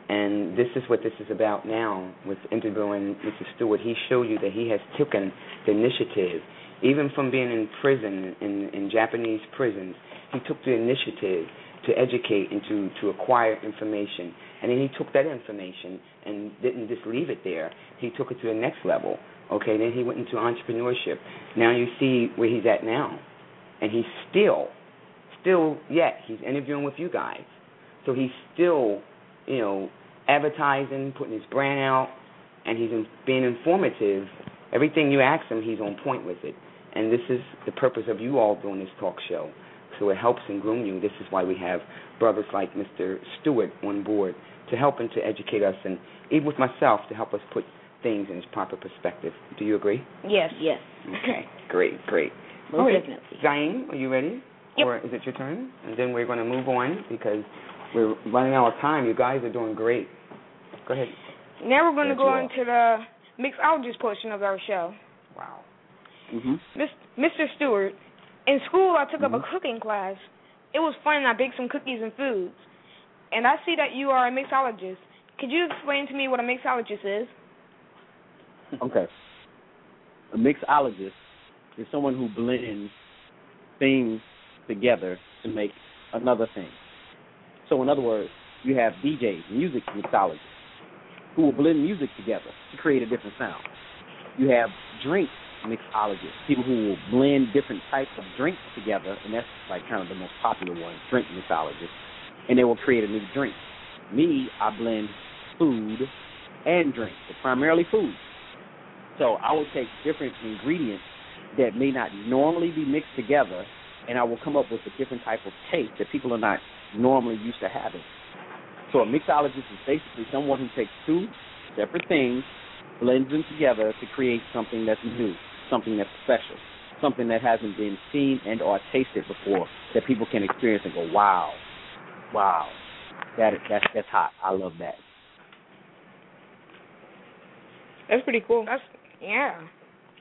And this is what this is about now with interviewing Mr. Stewart. He showed you that he has taken the initiative, even from being in prison, in, in Japanese prisons. He took the initiative to educate and to, to acquire information. And then he took that information and didn't just leave it there. He took it to the next level. Okay, then he went into entrepreneurship. Now you see where he's at now. And he's still, still yet, he's interviewing with you guys. So he's still, you know, advertising, putting his brand out, and he's in, being informative. Everything you ask him, he's on point with it. And this is the purpose of you all doing this talk show so it helps and groom you. This is why we have brothers like Mr. Stewart on board to help and to educate us, and even with myself to help us put things in its proper perspective. Do you agree? Yes. Yes. Okay. great. Great. Most right. definitely. Zain, are you ready? Yep. Or is it your turn? And then we're going to move on because we're running out of time. You guys are doing great. Go ahead. Now we're going to go into the mixologist portion of our show. Wow. Mm-hmm. Mr. Stewart, in school, I took mm-hmm. up a cooking class. It was fun, and I baked some cookies and foods. And I see that you are a mixologist. Could you explain to me what a mixologist is? Okay. A mixologist is someone who blends things together to make another thing. So, in other words, you have DJs, music mixologists, who will blend music together to create a different sound. You have drink mixologists, people who will blend different types of drinks together, and that's like kind of the most popular one, drink mixologists, and they will create a new drink. Me, I blend food and drink, but primarily food. So I will take different ingredients that may not normally be mixed together, and I will come up with a different type of taste that people are not normally used to having. So a mixologist is basically someone who takes two separate things, blends them together to create something that's new something that's special, something that hasn't been seen and or tasted before that people can experience and go, wow, wow, that is that's that's hot. I love that. That's pretty cool. That's yeah.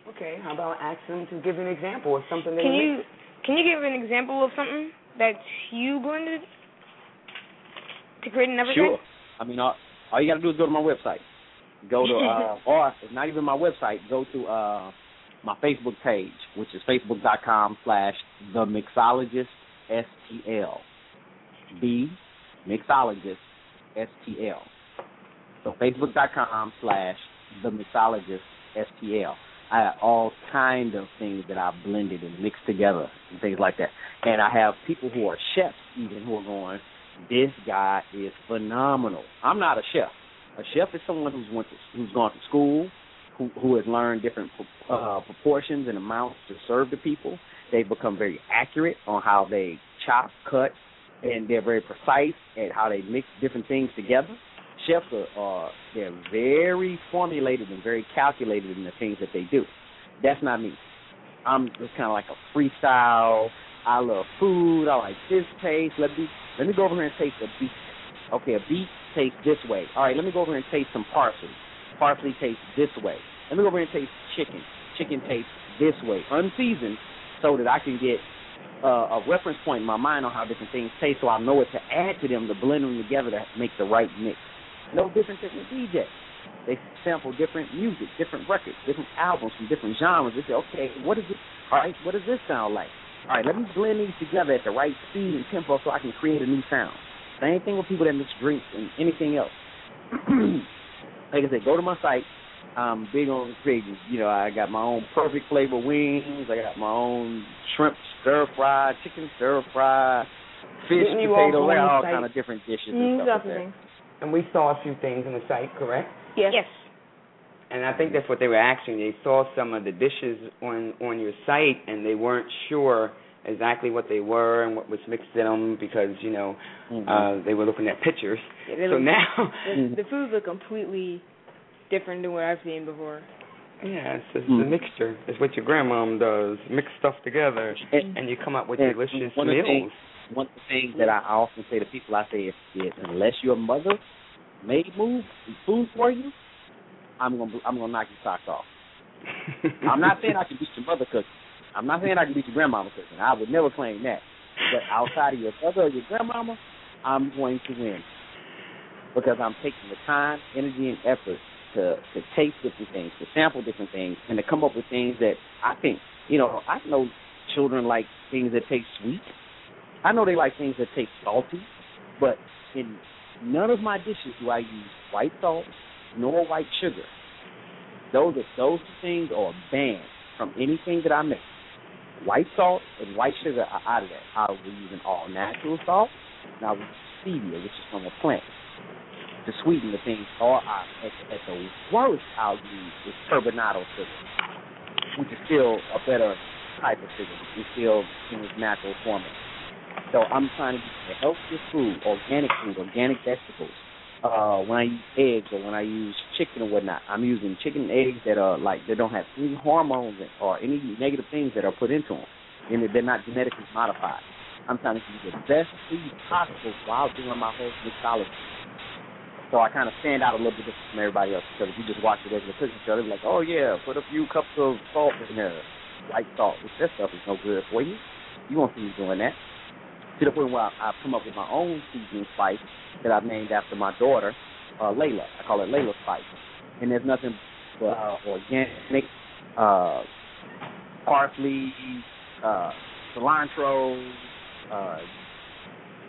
Okay, how about ask them to give an example of something they Can you mixed? can you give an example of something that you blended to create another Sure. I mean, all, all you got to do is go to my website. Go to, uh, or if not even my website, go to uh, my Facebook page, which is facebook.com slash the mixologist STL. The mixologist STL. So facebook.com slash the mixologist STL. I have all kind of things that I've blended and mixed together and things like that. And I have people who are chefs even who are going, this guy is phenomenal. I'm not a chef. A chef is someone who's went to, who's gone to school, who who has learned different uh, proportions and amounts to serve the people. They've become very accurate on how they chop, cut, and they're very precise at how they mix different things together. Are they're very formulated and very calculated in the things that they do. That's not me. I'm just kind of like a freestyle. I love food. I like this taste. Let me let me go over here and taste a beet. Okay, a beet tastes this way. All right, let me go over here and taste some parsley. Parsley tastes this way. Let me go over here and taste chicken. Chicken tastes this way, unseasoned, so that I can get uh, a reference point in my mind on how different things taste, so I know what to add to them to blend them together to make the right mix. No different than DJ. They sample different music, different records, different albums from different genres. They say, okay, what is it? All right, what does this sound like? All right, let me blend these together at the right speed and tempo so I can create a new sound. Same thing with people that mix drinks and anything else. like I said, go to my site, I'm big on creating. You know, I got my own perfect flavor wings. I got my own shrimp stir fry, chicken stir fry, fish, Didn't potato, all kind of different dishes Mm, and stuff like that. And we saw a few things on the site, correct? Yes. Yes. And I think that's what they were asking. They saw some of the dishes on on your site, and they weren't sure exactly what they were and what was mixed in them because you know Mhm. uh, they were looking at pictures. Yeah, So look- now, The, the foods look completely different than what I've seen before. yeah, it's just Mhm. a mixture. It's what your grandmom does: mix stuff together, And- and you come up with and delicious one of the meals. things- one of the things that I often say to people, I say, if, if unless your mother made move food for you, I'm gonna I'm gonna knock your socks off. I'm not saying I can beat your mother cooking. I'm not saying I can beat your grandmama cooking. I would never claim that. But outside of your brother or your grandmama, I'm going to win because I'm taking the time, energy, and effort to to taste different things, to sample different things, and to come up with things that I think you know. I know children like things that taste sweet. I know they like things that taste salty, but in none of my dishes do I use white salt nor white sugar. Those are those things are banned from anything that I make. White salt and white sugar are out of that. I will be using all natural salt, and I will use stevia, which is from a plant, to sweeten the things. Or I, at, at the worst, I'll use is turbinado sugar, which is still a better type of sugar. It's still in its natural format. So I'm trying to get the healthiest food, organic food, organic vegetables. Uh, when I use eggs or when I use chicken or whatnot, I'm using chicken and eggs that are like they don't have any hormones or any negative things that are put into them, and they're not genetically modified. I'm trying to use the best food possible while doing my whole mixology. So I kind of stand out a little bit different from everybody else because if you just watch the regular cooking show, they're like, oh yeah, put a few cups of salt in there, white salt. Which that stuff is no good for you. You won't see me doing that to the point where I, I've come up with my own seasoning spice that I've named after my daughter, uh, Layla. I call it Layla Spice. And there's nothing but uh, organic uh, parsley, uh, cilantro, uh,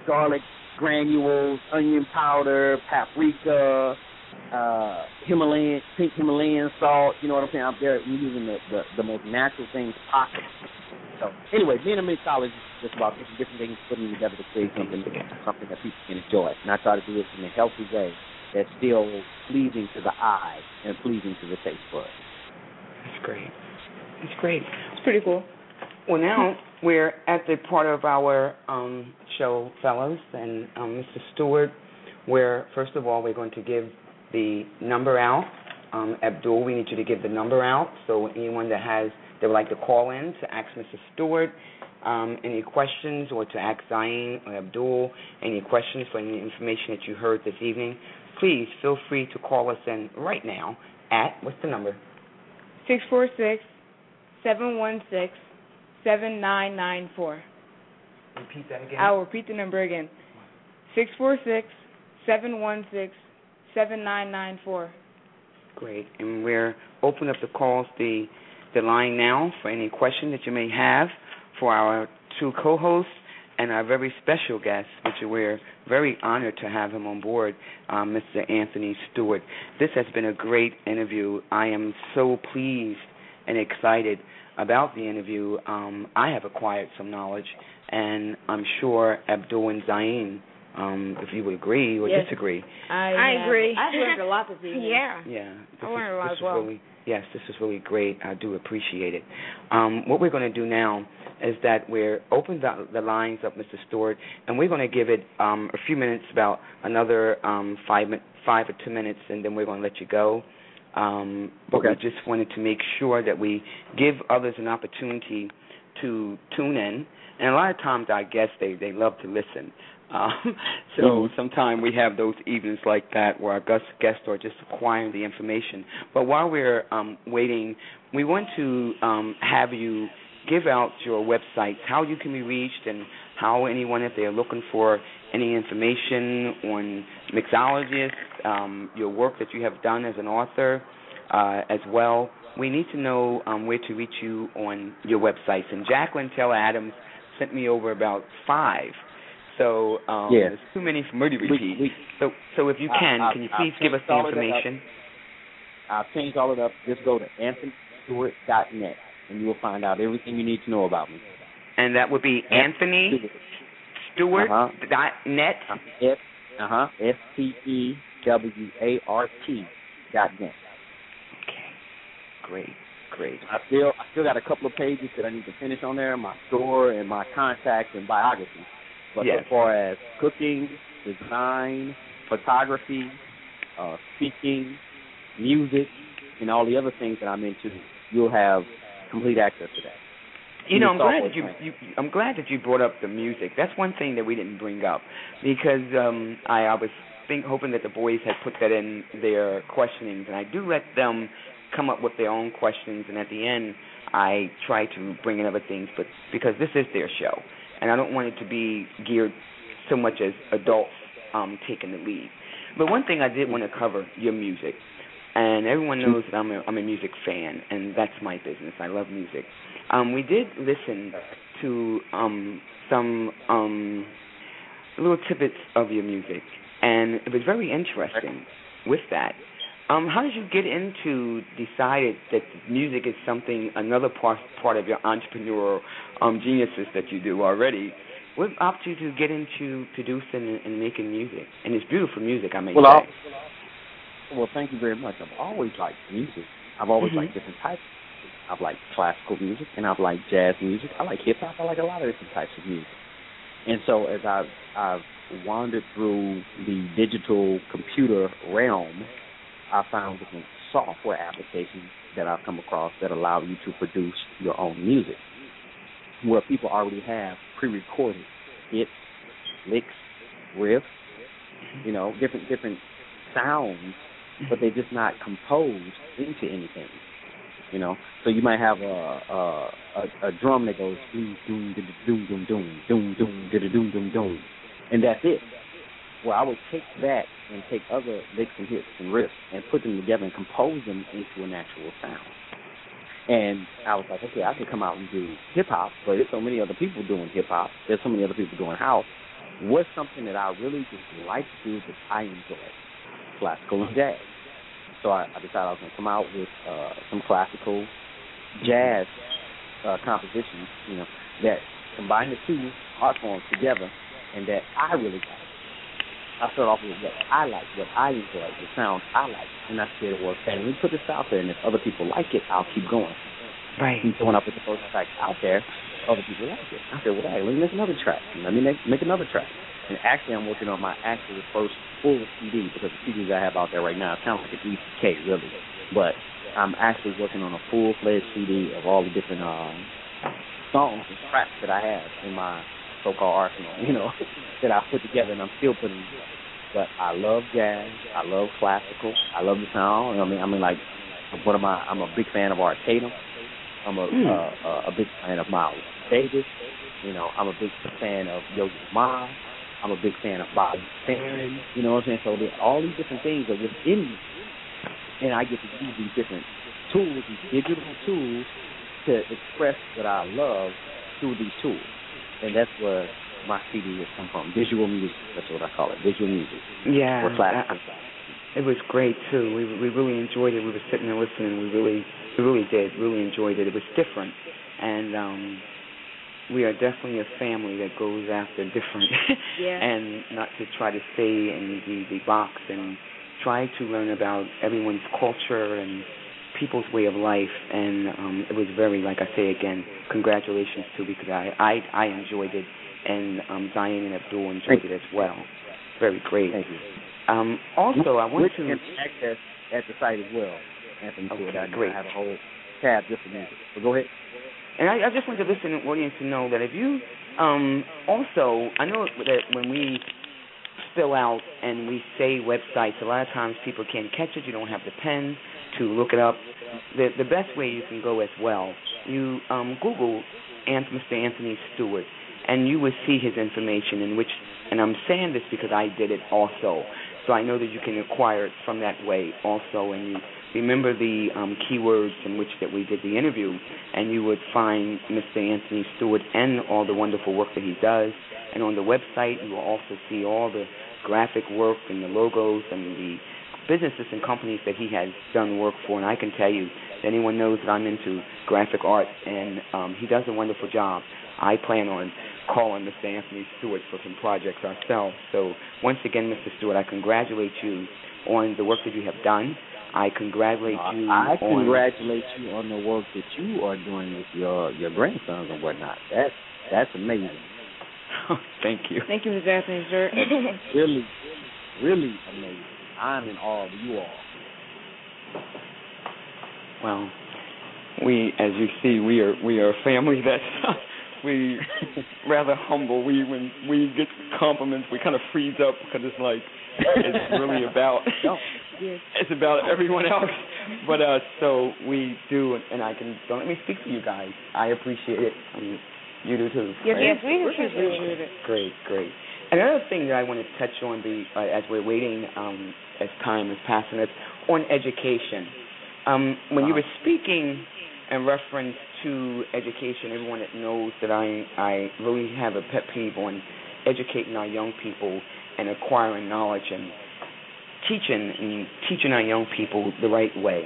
garlic granules, onion powder, paprika, uh, Himalayan pink Himalayan salt. You know what I'm saying? I'm there using the, the, the most natural things possible. So anyway, being a mixologist is just about taking different things, putting together to create something something that people can enjoy. And I try to do it in a healthy way that's still pleasing to the eye and pleasing to the taste buds. That's great. That's great. It's pretty cool. Well, now we're at the part of our um, show, fellows, and um, Mr. Stewart, where first of all we're going to give the number out. Um, Abdul, we need you to give the number out so anyone that has they would like to call in to ask Mr. Stewart um, any questions or to ask Zain or Abdul any questions for any information that you heard this evening, please feel free to call us in right now at what's the number? Six four six seven one six seven nine nine four. Repeat that again. I'll repeat the number again. Six four six seven one six seven nine nine four. Great. And we're open up the calls the the line now for any question that you may have for our two co-hosts and our very special guest, which we're very honored to have him on board, um, Mr. Anthony Stewart. This has been a great interview. I am so pleased and excited about the interview. Um, I have acquired some knowledge, and I'm sure Abdul and Zain, um, if you would agree or Yes. disagree. I, I agree. I've learned a lot this evening. Yeah. Yeah, this I learned is, a lot as well. really yes, this is really great. I do appreciate it. Um, what we're going to do now is that we're open the, the lines up, Mr. Stewart, and we're going to give it um, a few minutes, about another um, five five or two minutes, and then we're going to let you go. Um, but we just wanted to make sure that we give others an opportunity to tune in. And a lot of times, I guess they they love to listen. Um, so Mhm. sometimes we have those evenings like that where our guest guests are just acquiring the information. But while we're um, waiting, we want to um, have you give out your websites, how you can be reached, and how anyone, if they are looking for any information on mixologists, um, your work that you have done as an author uh, as well. We need to know um, where to reach you on your websites. And Jacqueline Taylor Adams sent me over about five. So um, Yeah. there's too many for me to repeat. we- so, so if you can, I- can you I please give us the changed all of that up. information? I've changed all it up. Just go to anthonystewart.net and you will find out everything you need to know about me. And that would be Anthony Stewart Uh-huh. dot net. S uh huh S T E W A R T dot net. Okay, great, great. I still I still got a couple of pages that I need to finish on there, my store and my contacts and biography. But Yes. as far as cooking, design, photography, uh, speaking, music, and all the other things that I'm into, you'll have complete access to that. You know, I'm glad that you, you I'm glad that you brought up the music. That's one thing that we didn't bring up because um I, I was think hoping that the boys had put that in their questionings and I do let them come up with their own questions, and at the end, I try to bring in other things. But because this is their show, and I don't want it to be geared so much as adults um, taking the lead. But one thing I did want to cover your music, and everyone knows that I'm a, I'm a music fan, and that's my business. I love music. Um, we did listen to um, some um, little tidbits of your music, and it was very interesting with that. Um, how did you get into decided that music is something another part part of your entrepreneurial um, geniuses that you do already? What opted you to get into producing and, and making music? And it's beautiful music, I may well, say. I'll, well, thank you very much. I've always liked music. I've always Mhm. liked different types. I've liked classical music and I've liked jazz music. I like hip hop. I like a lot of different types of music. And so as I've I've wandered through the digital computer realm, I found different software applications that I've come across that allow you to produce your own music, where people already have pre-recorded hits, licks, riffs, you know, different different sounds, but they're just not composed into anything. You know, so you might have a a, a, a drum that goes doom doom doom doom doom doom doom doom doom doom doom, and that's it. Well, I would take that and take other licks and hits and riffs and put them together and compose them into an actual sound. And I was like, okay, I could come out and do hip hop, but there's so many other people doing hip hop. There's so many other people doing house. What's something that I really just like to do that I enjoy? Classical and jazz. So I, I decided I was going to come out with uh, some classical jazz uh, compositions, you know, that combine the two art forms together and that I really like. I started off with what I like, what I enjoy, the sound I like. And I said, well, okay, let me put this out there, and if other people like it, I'll keep going. Right. And so when I put the first track out there, other people like it. I said, well, hey, let me make another track. Let me make, make another track. And actually, I'm working on my actual first full CD because the CDs I have out there right now sound like an EPK, really. But I'm actually working on a full-fledged CD of all the different um, songs and tracks that I have in my so-called arsenal, you know, that I put together and I'm still putting. But I love jazz. I love classical. I love the sound. I mean, I mean, like, what am I? I'm a big fan of Art Tatum. I'm a Mm. uh, a big fan of Miles Davis. You know, I'm a big fan of Yo Yo Ma. I'm a big fan of Bob Farron. You know what I'm saying? So there- all these different things are within me, and I get to use these different tools, these digital tools, to express what I love through these tools, and that's where my CD has come from. Visual music. That's what I call it. Visual music. Yeah. Or classical. I- It was great too. We we really enjoyed it. We were sitting there listening. We really we really did really enjoyed it. It was different, and um, we are definitely a family that goes after different, Yeah. and not to try to stay in the the box and try to learn about everyone's culture and people's way of life. And um, it was very, like I say again, congratulations too because I I I enjoyed it, and um, Zion and Abdul enjoyed it as well. Very great. Thank you. Um, also, I want to. access at the site as well. Anthony Okay. I, great. I have a whole tab just for music. Go ahead. And I, I just want the listening audience to know that if you um, also, I know that when we spill out and we say websites, a lot of times people can't catch it. You don't have the pen to look it up. The the best way you can go as well, you um, Google Mr. Anthony Stewart, and you will see his information. In which, and I'm saying this because I did it also, so I know that you can acquire it from that way also. And you remember the um, keywords in which that we did the interview, and you would find Mr. Anthony Stewart and all the wonderful work that he does. And on the website, you will also see all the graphic work and the logos and the businesses and companies that he has done work for. And I can tell you, anyone knows that I'm into graphic art, and um, he does a wonderful job. I plan on calling Mr. Anthony Stewart for some projects ourselves. So once again, Mr. Stewart, I congratulate you on the work that you have done. I congratulate you I on congratulate you on the work that you are doing with your your grandsons and whatnot. That's that's amazing. Thank you. Thank you, Mr. Anthony, sir. Really, really amazing. I'm in awe of you all. Well, we, as you see, we are we are a family that's we rather humble. We when we get compliments, we kind of freeze up because it's like it's really about It's about everyone else. but uh, so we do, and I can don't let me speak for you guys. I appreciate it. I mean, you do too. Yes, right? yes, we appreciate it. Great, great. Another thing that I want to touch on, the uh, as we're waiting, um, as time is passing us, on education. Um, when you were speaking in reference to education, everyone that knows that I I really have a pet peeve on educating our young people and acquiring knowledge and teaching and teaching our young people the right way.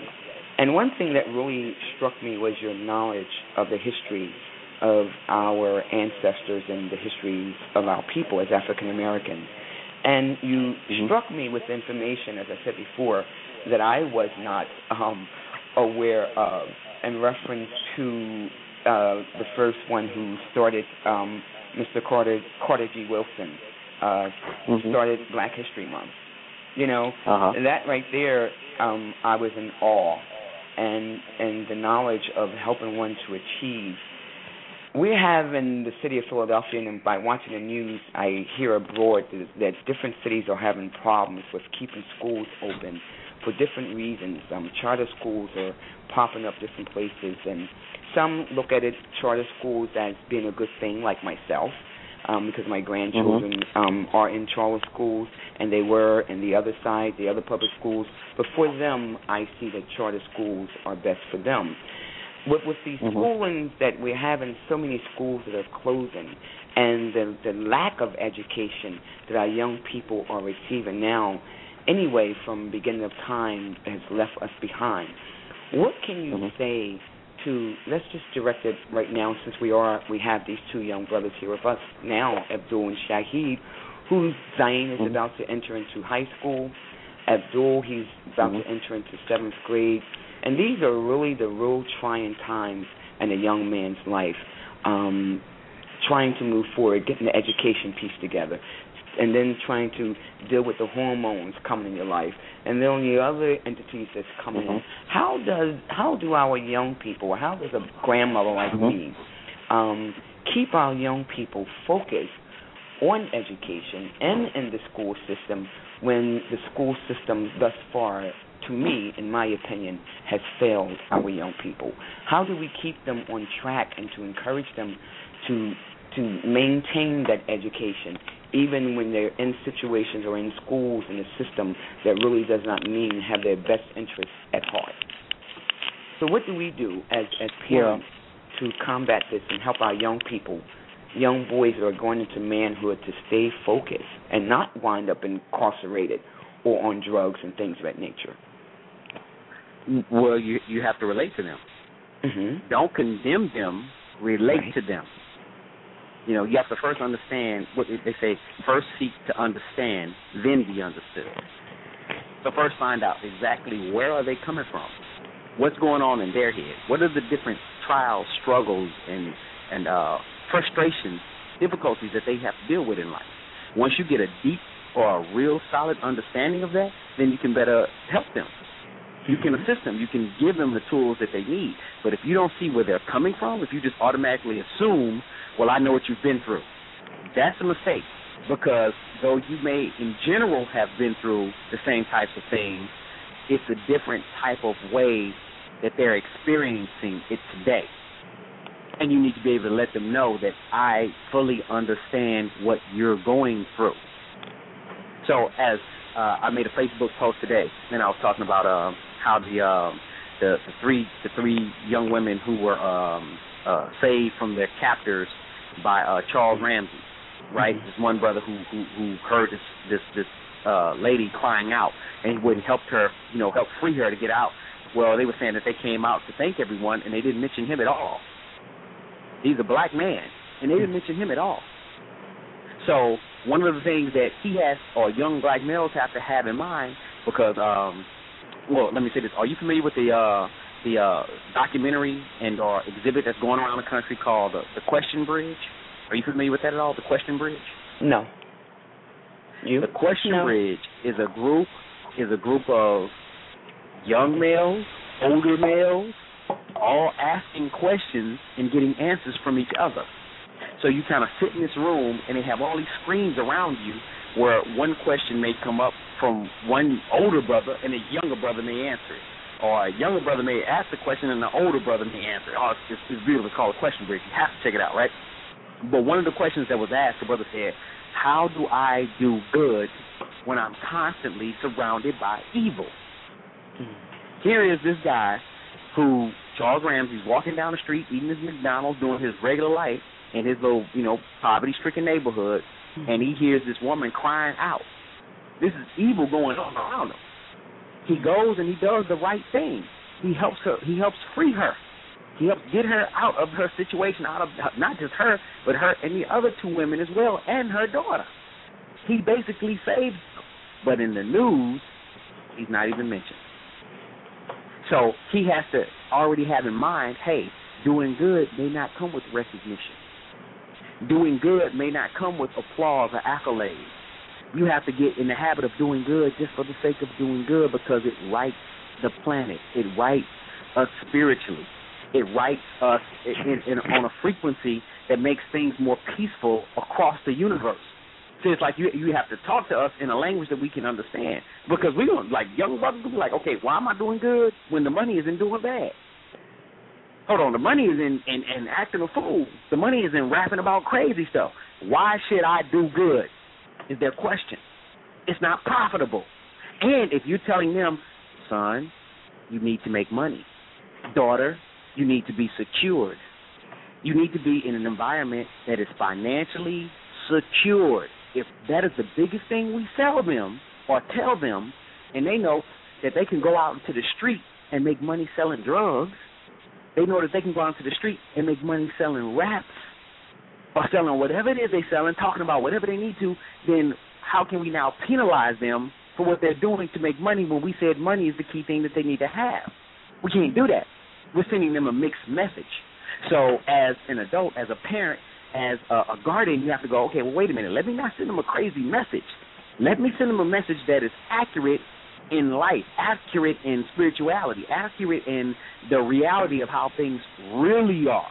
And one thing that really struck me was your knowledge of the history of our ancestors and the history of our people as African Americans. And you mm-hmm. struck me with information, as I said before, that I was not um, aware of in reference to uh, the first one who started, um, Mr. Carter, Carter G. Woodson, uh, mm-hmm. started Black History Month. You know, uh-huh. that right there, um, I was in awe, and and the knowledge of helping one to achieve. We have in the city of Philadelphia, and by watching the news, I hear abroad that, that different cities are having problems with keeping schools open for different reasons. Um, charter schools are popping up different places, and some look at it charter schools as being a good thing, like myself um, because my grandchildren mm-hmm. um, are in charter schools, and they were in the other side, the other public schools. But for them, I see that charter schools are best for them. With, with these mm-hmm. schoolings that we're having, so many schools that are closing, and the the lack of education that our young people are receiving now, anyway, from beginning of time, has left us behind. What can you mm-hmm. say to let's just direct it right now since we are we have these two young brothers here with us now, Abdul and Shaheed, who Zain is mm-hmm. about to enter into high school. Abdul, he's about mm-hmm. to enter into seventh grade, and these are really the real trying times in a young man's life. Um, trying to move forward, getting the education piece together, and then trying to deal with the hormones coming in your life, and then the other entities that's coming mm-hmm. in. How does how do our young people, how does a grandmother like mm-hmm. me, um, keep our young people focused on education and in the school system when the school system thus far to me, in my opinion, has failed our young people. How do we keep them on track and to encourage them to to maintain that education even when they're in situations or in schools in a system that really does not mean have their best interests at heart. So what do we do as as parents yeah. to combat this and help our young people, young boys that are going into manhood to stay focused and not wind up incarcerated or on drugs and things of that nature? Well, you you have to relate to them. Mm-hmm. Don't condemn them. Relate right. to them. You know, you have to first understand what they say. First seek to understand, then be understood. So first find out exactly where are they coming from, what's going on in their head, what are the different trials, struggles, and and uh, frustrations, difficulties that they have to deal with in life. Once you get a deep or a real solid understanding of that, then you can better help them. You can assist them. You can give them the tools that they need. But if you don't see where they're coming from, if you just automatically assume well, I know what you've been through. That's a mistake because though you may, in general, have been through the same types of things, it's a different type of way that they're experiencing it today. And you need to be able to let them know that I fully understand what you're going through. So, as uh, I made a Facebook post today, and I was talking about uh, how the, uh, the the three the three young women who were um, uh, saved from their captors by uh, Charles Ramsey, right? Mm-hmm. This one brother who who, who heard this this this uh, lady crying out, and he wouldn't help her, you know, help free her to get out. Well, they were saying that they came out to thank everyone, and they didn't mention him at all. He's a black man, and they didn't mention him at all. So one of the things that he has, or young black males have to have in mind, because, um, well, let me say this: Are you familiar with the uh, the uh, documentary and or exhibit that's going around the country called the, the Question Bridge. Are you familiar with that at all? The Question Bridge. No. You? The Question no. Bridge is a group is a group of young males, older males, all asking questions and getting answers from each other. So you kind of sit in this room, and they have all these screens around you, where one question may come up from one older brother, and a younger brother may answer it. Or a younger brother may ask the question, and the older brother may answer it. Oh, it's, it's beautiful. It's called a Question Bridge. You have to check it out, right? But one of the questions that was asked, the brother said, "How do I do good when I'm constantly surrounded by evil?" Hmm. Here is this guy who Charles Ramsey's walking down the street, eating his McDonald's, doing his regular life in his little, you know, poverty-stricken neighborhood, Mm-hmm. and he hears this woman crying out. This is evil going on around him. He goes and he does the right thing. He helps her. He helps free her. He helps get her out of her situation, out of not just her, but her and the other two women as well, and her daughter. He basically saves them. But in the news, he's not even mentioned. So he has to already have in mind, hey, doing good may not come with recognition. Doing good may not come with applause or accolades. You have to get in the habit of doing good just for the sake of doing good because it rights the planet. It rights us spiritually. It rights us in, in, on a frequency that makes things more peaceful across the universe. So it's like you you have to talk to us in a language that we can understand because we don't like young brothers will be like, okay, why am I doing good when the money isn't doing bad? Hold on, the money is in, in, in acting a fool. The money is in rapping about crazy stuff. Why should I do good? Is their question. It's not profitable. And if you're telling them, son, you need to make money. Daughter, you need to be secured. You need to be in an environment that is financially secured. If that is the biggest thing we sell them or tell them, and they know that they can go out into the street and make money selling drugs, they know that they can go out into the street and make money selling raps or selling whatever it is they sell and talking about whatever they need to, then how can we now penalize them for what they're doing to make money when we said money is the key thing that they need to have? We can't do that. We're sending them a mixed message. So as an adult, as a parent, as a, a guardian, you have to go, okay, well, wait a minute. Let me not send them a crazy message. Let me send them a message that is accurate in life, accurate in spirituality, accurate in the reality of how things really are.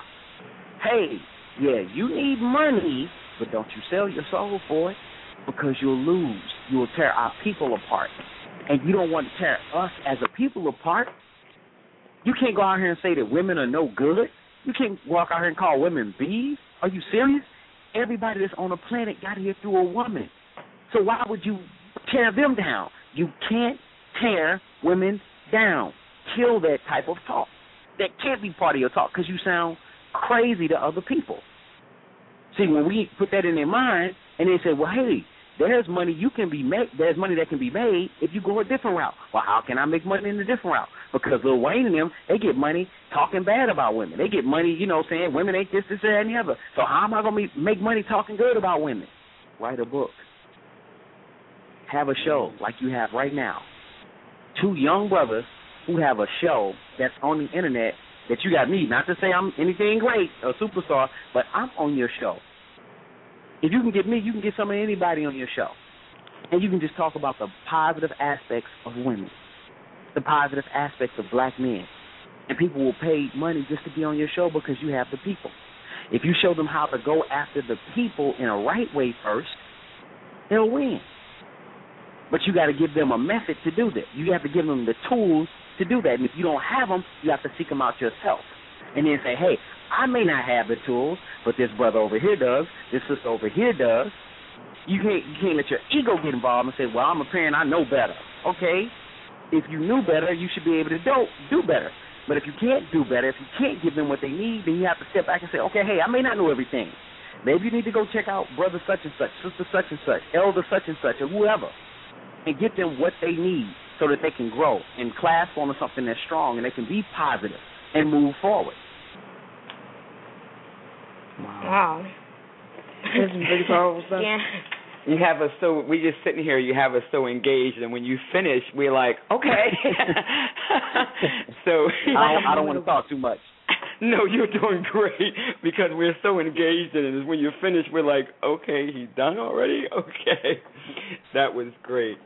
Hey, yeah, you need money, but don't you sell your soul for it because you'll lose. You will tear our people apart. And you don't want to tear us as a people apart. You can't go out here and say that women are no good. You can't walk out here and call women bees. Are you serious? Everybody that's on the planet got here through a woman. So why would you tear them down? You can't tear women down. Kill that type of talk. That can't be part of your talk because you sound crazy to other people. See, when we put that in their mind and they say, well, hey, there's money you can be made. There's money that can be made if you go a different route. Well, how can I make money in a different route? Because Lil Wayne and them, they get money talking bad about women. They get money, you know, saying women ain't this, this, that, and the other. So how am I gonna make money talking good about women? Write a book. Have a show like you have right now. Two young brothers who have a show that's on the internet that you got me. Not to say I'm anything great, a superstar, but I'm on your show. If you can get me, you can get some of anybody on your show. And you can just talk about the positive aspects of women, the positive aspects of black men. And people will pay money just to be on your show because you have the people. If you show them how to go after the people in a right way first, they'll win. But you got to give them a method to do that. You have to give them the tools to do that. And if you don't have them, you have to seek them out yourself. And then say, hey, I may not have the tools, but this brother over here does. This sister over here does. You can't you can't let your ego get involved and say, well, I'm a parent, I know better. Okay, if you knew better, you should be able to do do better. But if you can't do better, if you can't give them what they need, then you have to step back and say, okay, hey, I may not know everything. Maybe you need to go check out brother such and such, sister such and such, elder such and such, or whoever, and get them what they need so that they can grow and clasp onto something that's strong and they can be positive and move forward. Wow. Wow. That's some pretty powerful stuff. Yeah. You have us so we just sitting here. You have us so engaged, and when you finish, we're like, okay. so I don't, I don't want to talk too much. no, you're doing great because we're so engaged in it. And when you finish, we're like, okay, he's done already. Okay, that was great.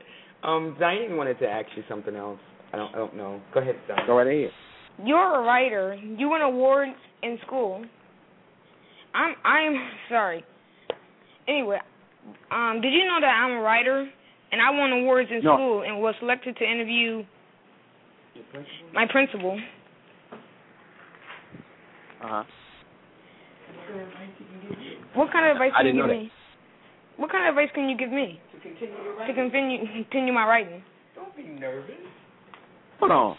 Um, Diane wanted to ask you something else. I don't, I don't know. Go ahead, Diane. Go right ahead. You're a writer. You win awards in school. I'm I'm sorry. Anyway, um, did you know that I'm a writer and I won awards in No. school and was selected to interview my principal? Uh huh. What kind of advice I can you didn't give know me? What kind of advice can you give me To continue your to continue continue my writing? Don't be nervous. Hold on.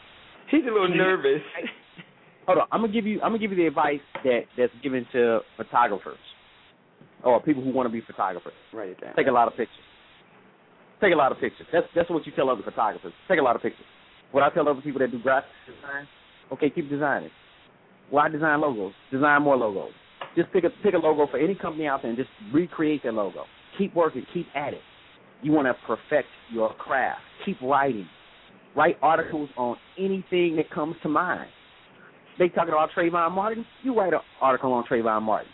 He's a little nervous. Hold on. I'm gonna give you. I'm gonna give you the advice that that's given to photographers or people who want to be photographers. Write it down. Take a lot of pictures. Take a lot of pictures. That's that's what you tell other photographers. Take a lot of pictures. What I tell other people that do graphic design, okay, keep designing. Why design logos? Design more logos. Just pick a pick a logo for any company out there and just recreate their logo. Keep working. Keep at it. You want to perfect your craft. Keep writing. Write articles on anything that comes to mind. They talking about Trayvon Martin. You write an article on Trayvon Martin.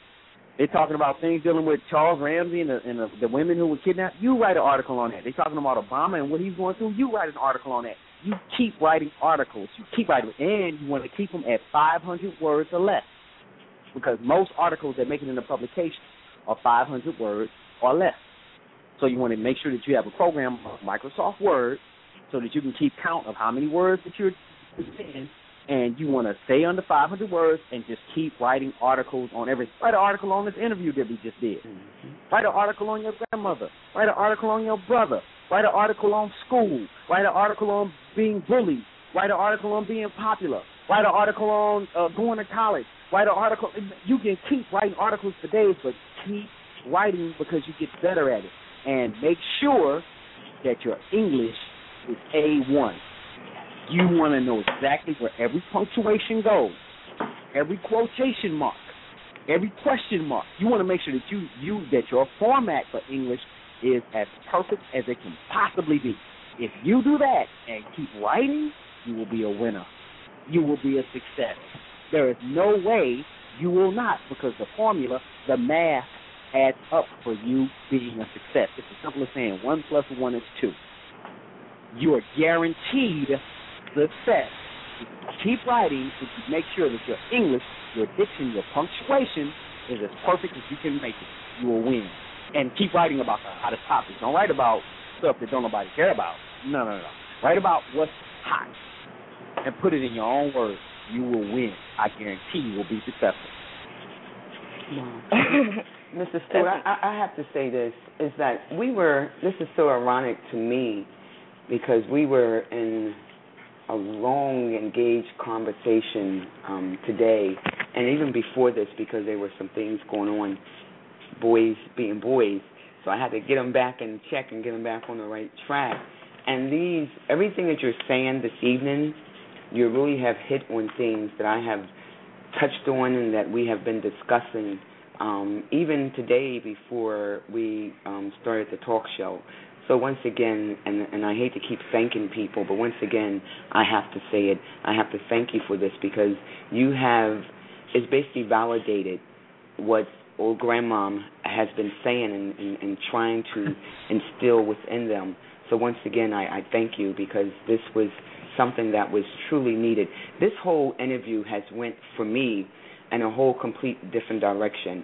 They're talking about things dealing with Charles Ramsey and the, and the, the women who were kidnapped. You write an article on that. They're talking about Obama and what he's going through. You write an article on that. You keep writing articles. You keep writing, and you want to keep them at 500 words or less, because most articles that make it into publication are 500 words or less. So you want to make sure that you have a program like Microsoft Word, so that you can keep count of how many words that you're saying and you want to stay under 500 words and just keep writing articles on every. Write an article on this interview that we just did. Write an article on your grandmother. Write an article on your brother. Write an article on school. Write an article on being bullied. Write an article on being popular. Write an article on uh, going to college. Write an article. You can keep writing articles for days, but keep writing because you get better at it. And make sure that your English is A1. You want to know exactly where every punctuation goes, every quotation mark, every question mark. You want to make sure that you, you that your format for English is as perfect as it can possibly be. If you do that and keep writing, you will be a winner. You will be a success. There is no way you will not because the formula, the math adds up for you being a success. It's as simple as saying one plus one is two. You are guaranteed success. Keep writing, you make sure that your English, your diction, your punctuation is as perfect as you can make it, you will win. And keep writing about the hottest topics. Don't write about stuff that don't nobody care about. No, no, no. Write about what's hot and put it in your own words. You will win. I guarantee you will be successful. Mr. Stewart, I, I have to say this is that we were. This is so ironic to me because we were in a long, engaged conversation um, today, and even before this, because there were some things going on, boys being boys. So I had to get them back in check and get them back on the right track. And these, everything that you're saying this evening, you really have hit on things that I have touched on and that we have been discussing um, even today before we um, started the talk show. So once again, and and I hate to keep thanking people, but once again, I have to say it. I have to thank you for this because you have it's basically validated what old grandmom has been saying and, and, and trying to instill within them. So once again, I, I thank you because this was something that was truly needed. This whole interview has went for me in a whole complete different direction,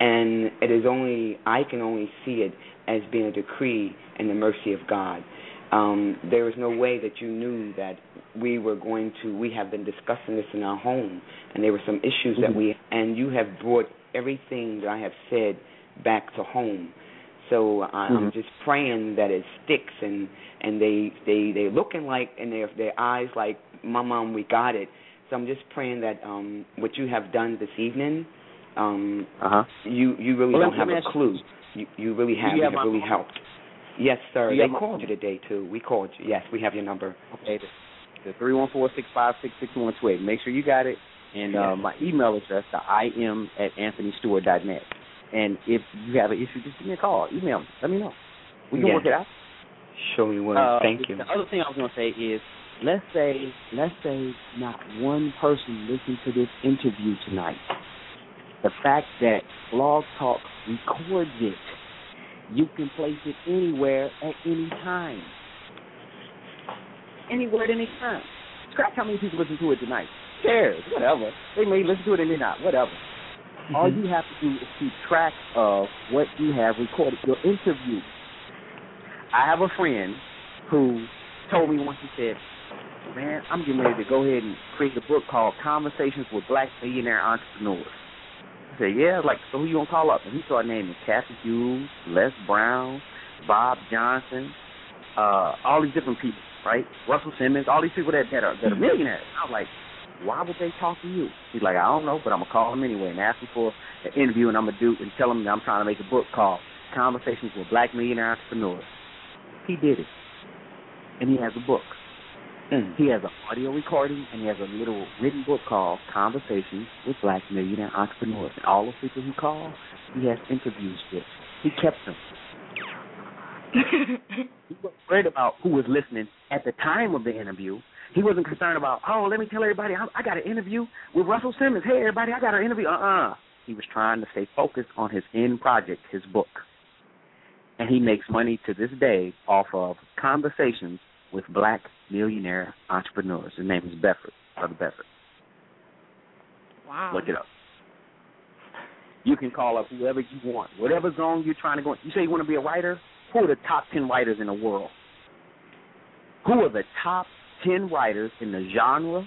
and it is only I can only see it as being a decree and the mercy of God. Um, there is no way that you knew that we were going to. We have been discussing this in our home, and there were some issues that we and you have brought everything that I have said back to home. So I, I'm Mhm. just praying that it sticks and and they they they looking like and their their eyes like, my mom, we got it. So I'm just praying that um what you have done this evening, um Uh huh. you you really Well, don't have a clue. You you really have. you You have have my really phone? helped. Yes, sir. Do They have my called you today too. We called you. Yes, we have your number. Okay, the, the three one four six five six six one two eight. Make sure you got it. And uh, my email address, the im at anthonystewart.net. And if you have an issue, just give me a call. Email me. Let me know. We can Yes. work it out. Show me what. Uh, Thank the, you. The other thing I was going to say is, let's say, let's say, not one person listened to this interview tonight. The fact that Blog Talk records it, you can place it anywhere at any time. Anywhere at any time. Scratch how many people listen to it tonight. Who cares? Whatever. They may listen to it and they not. Whatever. Mm-hmm. All you have to do is keep track of what you have recorded, your interview. I have a friend who told me once, he said, Man, I'm getting ready to go ahead and create a book called Conversations with Black Millionaire Entrepreneurs. I said, Yeah, like, so who you gonna call up? And he started naming Cathy Hughes, Les Brown, Bob Johnson, uh, all these different people, right? Russell Simmons, all these people that, that are that are millionaires. I was like, why would they talk to you? He's like, I don't know, but I'm gonna call them anyway and ask them for an interview, and I'm gonna do and tell them that I'm trying to make a book called Conversations with Black Millionaire Entrepreneurs. He did it, and he has a book. Mm. He has an audio recording, and he has a little written book called Conversations with Black Millionaire Entrepreneurs. And all the people he called, he has interviews with. He kept them. he wasn't worried about who was listening at the time of the interview. He wasn't concerned about, oh, let me tell everybody I, I got an interview with Russell Simmons. Hey, everybody, I got an interview. Uh-uh. He was trying to stay focused on his end project, his book. And he makes money to this day off of conversations with black millionaire entrepreneurs. His name is Bedford, Brother Bedford. Wow. Look it up. You can call up whoever you want, whatever zone you're trying to go. You say you want to be a writer. Who are the top ten writers in the world? Who are the top ten writers in the genre,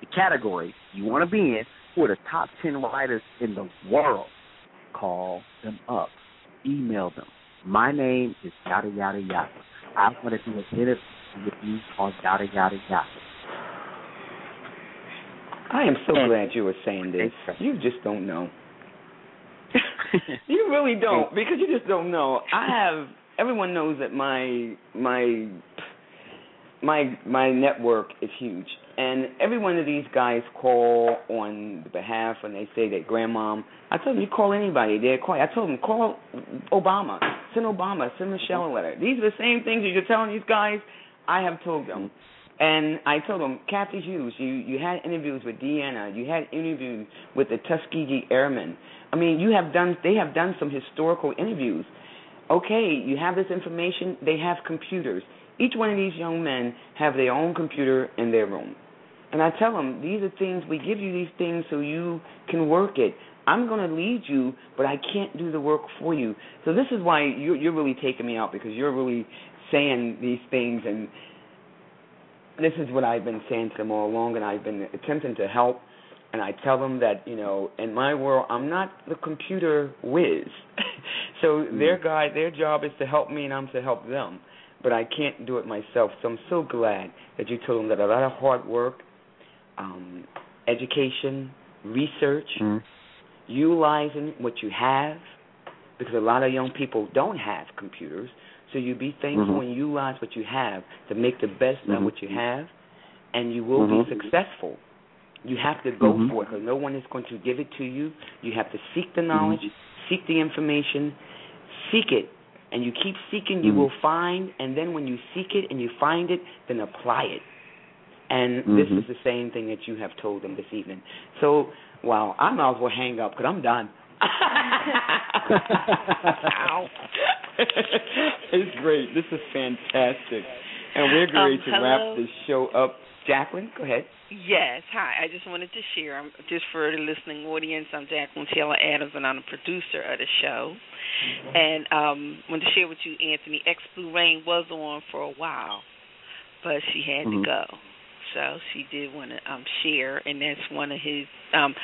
the category you want to be in? Who are the top ten writers in the world? Call them up. Email them. My name is yada yada yada. I want to do an interview with you on yada yada yada. I am so and glad you were saying this. You just don't know. you really don't because you just don't know. I have everyone knows that my my my my network is huge, and every one of these guys call on the behalf when they say that grandmom. I told them you call anybody, they're calling. I told them call Obama, send Obama, send Michelle a letter. These are the same things that you're telling these guys. I have told them, and I told them, Cathy Hughes, you you had interviews with Deanna, you had interviews with the Tuskegee Airmen. I mean, you have done. They have done some historical interviews. Okay, you have this information. They have computers each one of these young men have their own computer in their room. And I tell them, these are things, we give you these things so you can work it. I'm going to lead you, but I can't do the work for you. So this is why you're, you're really taking me out because you're really saying these things. And this is what I've been saying to them all along, and I've been attempting to help. And I tell them that, you know, in my world, I'm not the computer whiz. so mm-hmm. their guy, their job is to help me, and I'm to help them but I can't do it myself. So I'm so glad that you told them that a lot of hard work, um, education, research, mm-hmm. utilizing what you have, because a lot of young people don't have computers. So you be thankful mm-hmm. and utilize what you have to make the best mm-hmm. of what you have, and you will be mm-hmm. successful. You have to go mm-hmm. for it because no one is going to give it to you. You have to seek the knowledge, seek the information, seek it and you keep seeking, you mm-hmm. will find, and then when you seek it and you find it, then apply it. And mm-hmm. this is the same thing that you have told them this evening. So, wow, I might as well hang up because I'm done. it's great. This is fantastic. And we're going um, to wrap this show up. Jacqueline, go ahead. Yes. Hi. I just wanted to share, I'm, just for the listening audience, I'm Jacqueline Taylor Adams, and I'm the producer of the show. And um wanted to share with you, Anthony. X Blue Rain was on for a while, but she had mm-hmm. to go. So she did want to um share, and that's one of his um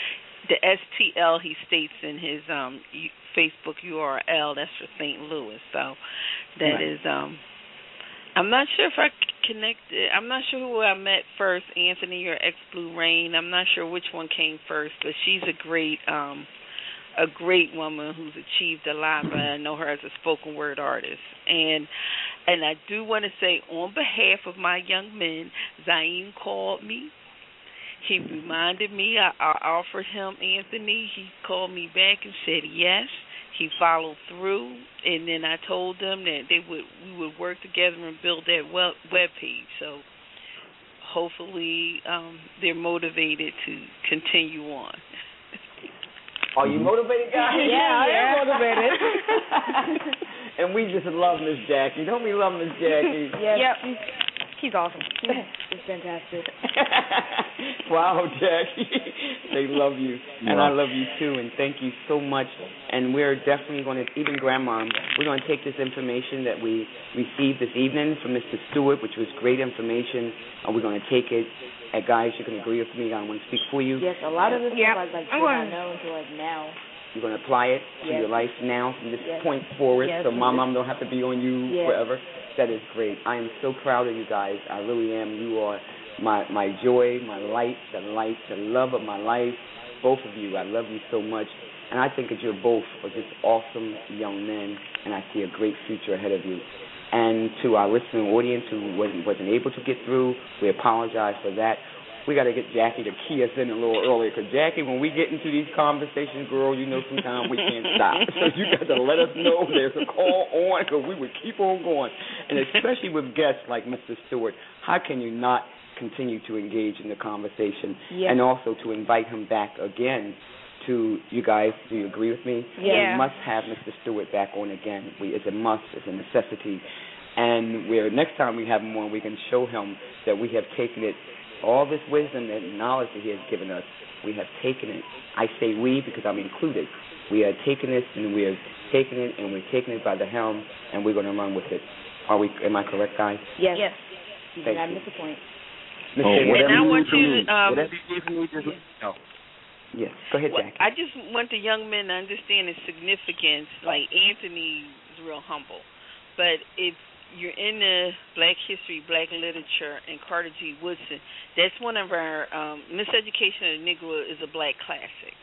the STL he states in his um Facebook URL. That's for St. Louis. So that right. is um I'm not sure if I connected. I'm not sure who I met first, Anthony or Ex Blue Rain. I'm not sure which one came first, but she's a great um a great woman who's achieved a lot, but I know her as a spoken word artist. And and I do want to say on behalf of my young men, Zain called me. He reminded me I, I offered him Anthony. He called me back and said yes. He followed through, and then I told them that they would we would work together and build that web web page. So hopefully um, they're motivated to continue on. Are you motivated, guys? yeah, I am motivated. and we just love Miss Jackie. Don't we love Miss Jackie? yes. Yep. He's awesome. it's fantastic. wow, Jackie. they love you. And I love you too. And thank you so much. And we're definitely going to, even Grandma, we're going to take this information that we received this evening from Mr. Stewart, which was great information, and we're going to take it. And guys, you can agree with me. I want to speak for you. Yes, a lot of this Yeah. stuff I like I'm did not going- know until like now. You're going to apply it to Yes. your life now from this Yes. point forward, Yes. so my mom don't have to be on you forever. That is great. I am so proud of you guys. I really am. You are my my joy, my light, the light, the love of my life. Both of you, I love you so much, and I think that you're both are just awesome young men, and I see a great future ahead of you. And to our listening audience who wasn't wasn't able to get through, we apologize for that. We got to get Jackie to key us in a little earlier, because Jackie, when we get into these conversations, girl, you know sometimes we can't stop. So you got to let us know there's a call on, because we would keep on going. And especially with guests like Mr. Stewart, how can you not continue to engage in the conversation Yes. and also to invite him back again? To you guys, do you agree with me? Yeah. We must have Mr. Stewart back on again. We, it's a must. It's a necessity. And where next time we have him on, we can show him that we have taken it, all this wisdom and knowledge that he has given us, we have taken it. I say we because I'm included. We are taking this and we are taking it and we're taking it by the helm and we're going to run with it. Are we? Am I correct, guys? Yes. Yes. You Thank did not you. miss a point. Miss Oh, whatever And I you want need from you me, to, um, whatever you need from me, just let me know. Yes. Go ahead, Well, Jackie. I just want the young men to understand the significance. Like Anthony is real humble, but if you're in the Black history, Black literature, and Carter G. Woodson, that's one of our um, Miseducation of the Negro is a Black classic.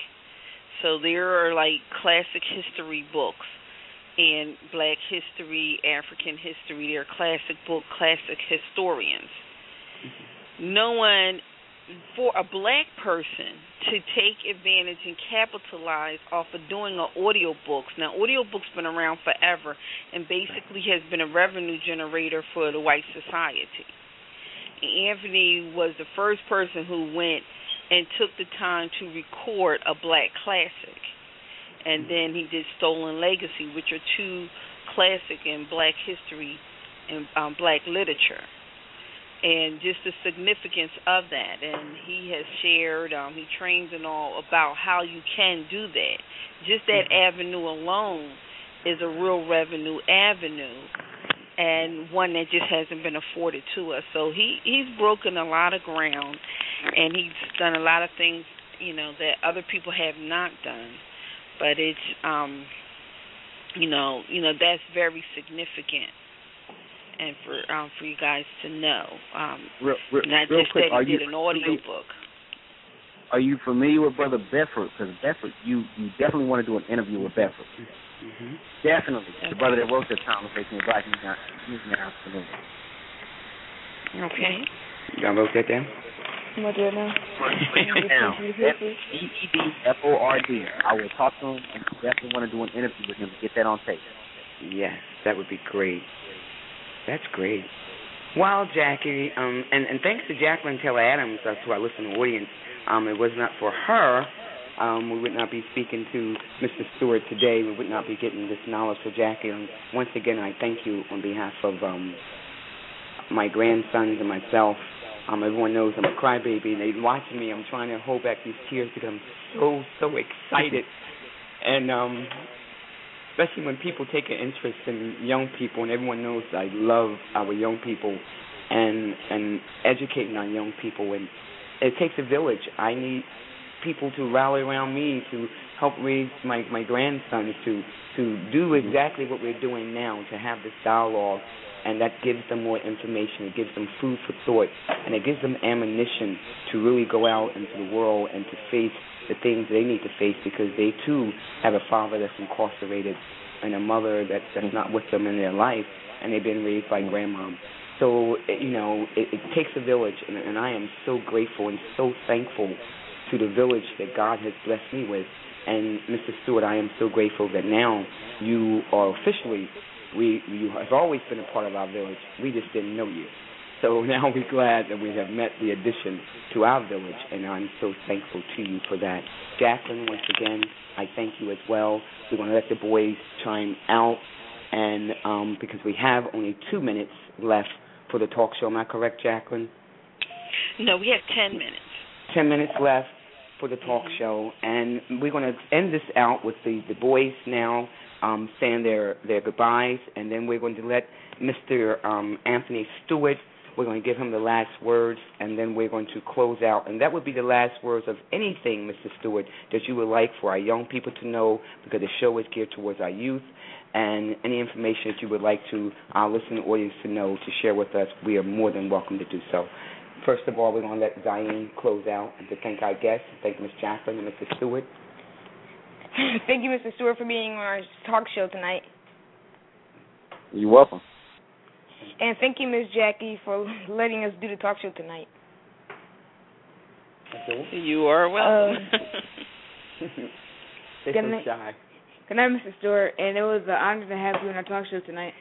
So there are like classic history books in Black history, African history. There are classic book, classic historians. No one for a black person to take advantage and capitalize off of doing a audio books. Now, audiobooks been around forever and basically has been a revenue generator for the white society. Anthony was the first person who went and took the time to record a black classic. And then he did Stolen Legacy, which are two classic in black history and um, black literature and just the significance of that. And he has shared, um, he trains and all about how you can do that. Just that avenue alone is a real revenue avenue and one that just hasn't been afforded to us. So he he's broken a lot of ground and he's done a lot of things, you know, that other people have not done. But it's um you know, you know, that's very significant and for um for you guys to know. Um Real, real, not real just quick, that are he you did an audio familiar- book. Are you familiar with Brother Bedford? Because Bedford, you you definitely want to do an interview with Bedford. Mm-hmm. Definitely, the brother that wrote the conversation with Black News Now. News Now Afternoon. Okay. Y'all wrote that down? I'm gonna do it now. Now, F E E D F O R D. I will talk to him and definitely want to do an interview with him to get that on tape. Yes, that would be great. That's great. Well, Jackie, um, and, and thanks to Jacqueline Taylor Adams, uh, to our listening audience. Um, it was not for her, um, we would not be speaking to Mr. Stewart today. We would not be getting this knowledge for Jackie. And once again, I thank you on behalf of um, my grandsons and myself. Um, everyone knows I'm a crybaby, and they watching me. I'm trying to hold back these tears because I'm so so excited, and um, especially when people take an interest in young people, and everyone knows I love our young people, and and educating our young people, and it takes a village. I need people to rally around me to help raise my my grandsons to to do exactly what we're doing now, to have this dialogue, and that gives them more information. It gives them food for thought, and it gives them ammunition to really go out into the world and to face the things they need to face because they too have a father that's incarcerated and a mother that that's not with them in their life, and they've been raised by grandma. So you know, it, it takes a village, and, and I am so grateful and so thankful to the village that God has blessed me with. And Mr. Stewart, I am so grateful that now you are officially we you have always been a part of our village. We just didn't know you. So now we're glad that we have met the addition to our village, and I'm so thankful to you for that. Jacqueline, once again, I thank you as well. We're going to let the boys chime out, and um, because we have only two minutes left for the talk show. Am I correct, Jacqueline? No, we have ten minutes. Ten minutes left for the talk mm-hmm. show, and we're going to end this out with the the boys now um, saying their their goodbyes, and then we're going to let Mr. Um, Anthony Stewart. We're going to give him the last words, and then we're going to close out. And that would be the last words of anything, Mr. Stewart, that you would like for our young people to know, because the show is geared towards our youth. And any information that you would like to our listening audience to know to share with us, we are more than welcome to do so. First of all, we're going to let Diane close out and to thank our guests, thank Ms. Jacqueline and Mr. Stewart. thank you, Mr. Stewart, for being on our talk show tonight. You're welcome. And thank you, Ms. Jackie, for letting us do the talk show tonight. You are welcome. Uh, good night. Good night, Mr. Stewart, and it was an honor to have you on our talk show tonight.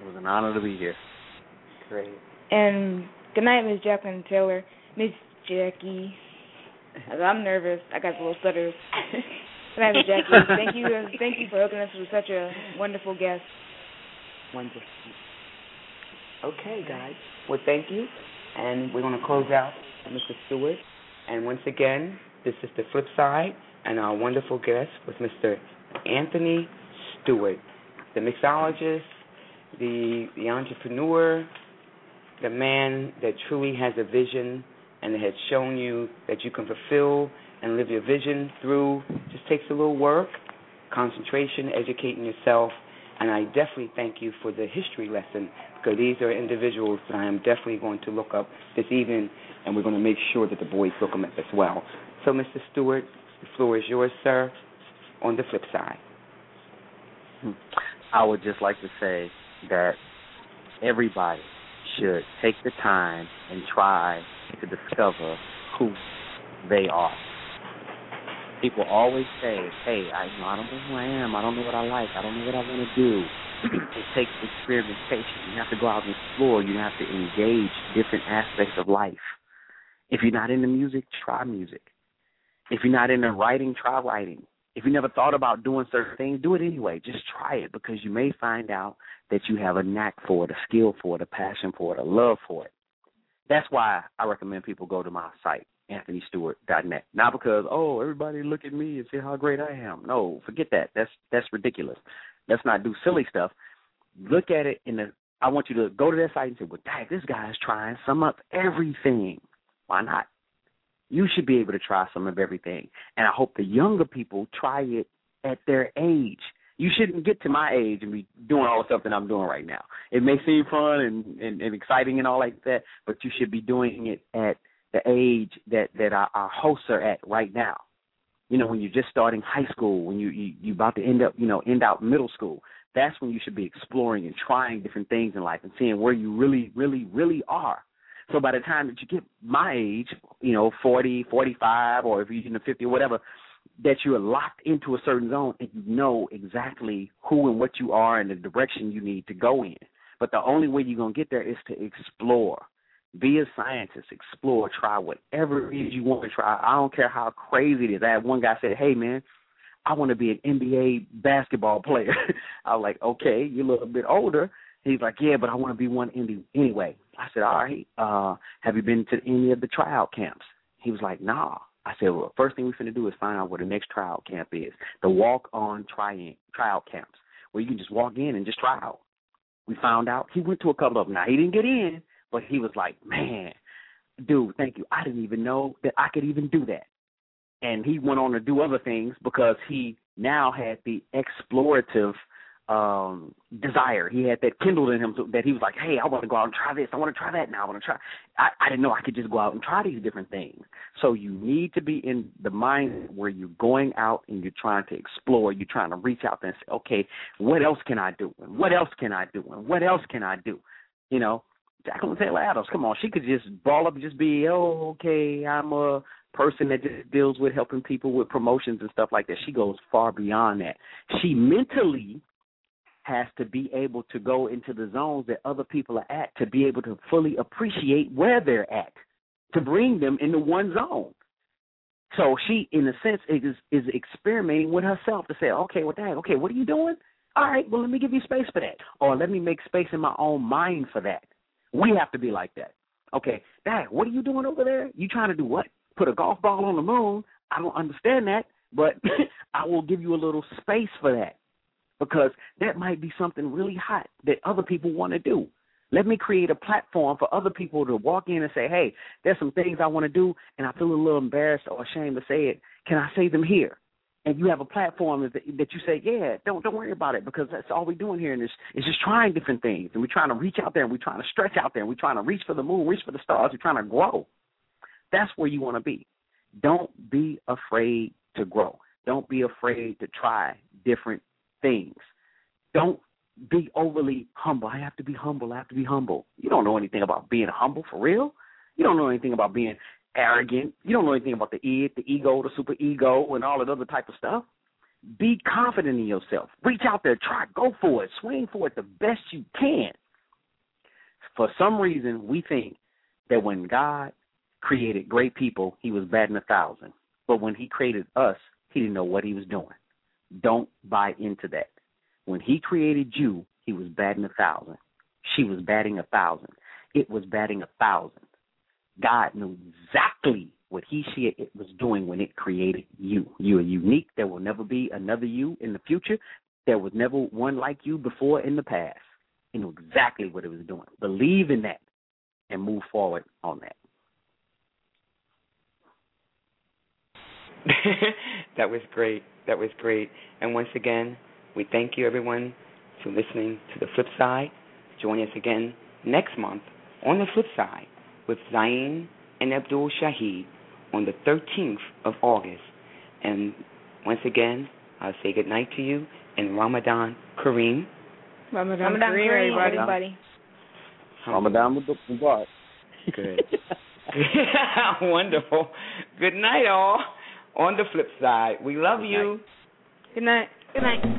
It was an honor to be here. Great. And good night, Miss Jacqueline Taylor, Miss Jackie. I'm nervous. I got a little stutters. good night, Miss Jackie. thank you, thank you for hooking us with such a wonderful guest. Wonderful. Okay, guys. Well, thank you. And we're going to close out Mr. Stewart. And once again, this is the flip side, and our wonderful guest was Mr. Anthony Stewart, the mixologist, the the entrepreneur, the man that truly has a vision and has shown you that you can fulfill and live your vision through just takes a little work, concentration, educating yourself, and I definitely thank you for the history lesson because these are individuals that I am definitely going to look up this evening, and we're going to make sure that the boys look them up as well. So, Mr. Stewart, the floor is yours, sir. On the flip side, hmm. I would just like to say that everybody should take the time and try to discover who they are people always say, "Hey, I, you know, I don't know who I am. I don't know what I like. I don't know what I want to do." it takes experimentation. You have to go out and explore. You have to engage different aspects of life. If you're not into music, try music. If you're not into writing, try writing. If you never thought about doing certain things, do it anyway. Just try it because you may find out that you have a knack for it, a skill for it, a passion for it, a love for it. That's why I recommend people go to my site, AnthonyStewart.net. Not because oh everybody look at me and see how great I am. No, forget that. That's that's ridiculous. Let's not do silly stuff. Look at it in the. I want you to go to that site and say, well, dang, this guy is trying some of everything. Why not? You should be able to try some of everything, and I hope the younger people try it at their age. You shouldn't get to my age and be doing all the stuff that I'm doing right now. It may seem fun and, and, and exciting and all like that, but you should be doing it at the age that that our, our hosts are at right now. You know, when you're just starting high school, when you, you you about to end up, you know, end out middle school, that's when you should be exploring and trying different things in life and seeing where you really, really, really are. So by the time that you get my age, you know, forty, forty-five, or if you're in the 50 or whatever, that you are locked into a certain zone and you know exactly who and what you are and the direction you need to go in. But the only way you're going to get there is to explore. Be a scientist, explore, try whatever it is you want to try. I don't care how crazy it is. I had one guy said, "Hey man, I want to be an NBA basketball player." I was like, "Okay, you're a little bit older." He's like, "Yeah, but I want to be one any anyway." I said, "All right. Uh, have you been to any of the tryout camps?" He was like, "Nah." I said, "Well, first thing we're to do is find out where the next tryout camp is. The walk-on try tryout camps, where you can just walk in and just try out." We found out he went to a couple of them. Now he didn't get in, but he was like, man, dude, thank you. I didn't even know that I could even do that. And he went on to do other things because he now had the explorative um desire. He had that kindled in him that he was like, Hey, I want to go out and try this. I want to try that now. I want to try I, I didn't know I could just go out and try these different things. So you need to be in the mind where you're going out and you're trying to explore, you're trying to reach out and say, Okay, what else can I do? And what else can I do? And what else can I do? You know, Jacqueline Taylor Adams, come on, she could just ball up and just be, oh, okay, I'm a person that just deals with helping people with promotions and stuff like that. She goes far beyond that. She mentally has to be able to go into the zones that other people are at to be able to fully appreciate where they're at, to bring them into one zone. So she, in a sense, is is experimenting with herself to say, okay, well, dang, okay, what are you doing? All right, well, let me give you space for that, or let me make space in my own mind for that We have to be like that. Okay, Dad, what are you doing over there? You trying to do what? Put a golf ball on the moon? I don't understand that, but I will give you a little space for that because that might be something really hot that other people want to do. Let me create a platform for other people to walk in and say, hey, there's some things I want to do, and I feel a little embarrassed or ashamed to say it. Can I say them here? And you have a platform that, that you say, yeah, don't don't worry about it because that's all we're doing here, and it's, it's just trying different things, and we're trying to reach out there, and we're trying to stretch out there, and we're trying to reach for the moon, reach for the stars, we're trying to grow. That's where you want to be. Don't be afraid to grow. Don't be afraid to try different things. Don't be overly humble. I have to be humble. I have to be humble. You don't know anything about being humble for real. You don't know anything about being arrogant. You don't know anything about the id, the ego, the super ego, and all that other type of stuff. Be confident in yourself. Reach out there, try, go for it, swing for it the best you can. For some reason, we think that when God created great people, He was batting a thousand. But when He created us, He didn't know what He was doing. Don't buy into that. When he created you, he was batting a thousand. She was batting a thousand. It was batting a thousand. God knew exactly what he she it was doing when it created you. You are unique. There will never be another you in the future. There was never one like you before in the past. He knew exactly what it was doing. Believe in that and move forward on that. that was great. That was great. And once again, we thank you, everyone, for listening to The Flip Side. Join us again next month on The Flip Side with Zain and Abdul Shaheed on the 13th of August. And once again, I'll say good night to you and Ramadan Kareem. Ramadan, Ramadan Kareem, everybody. Ramadan Mubarak. Good. Wonderful. Good night, all. On the flip side, we love good you. Night. Good night. Good night.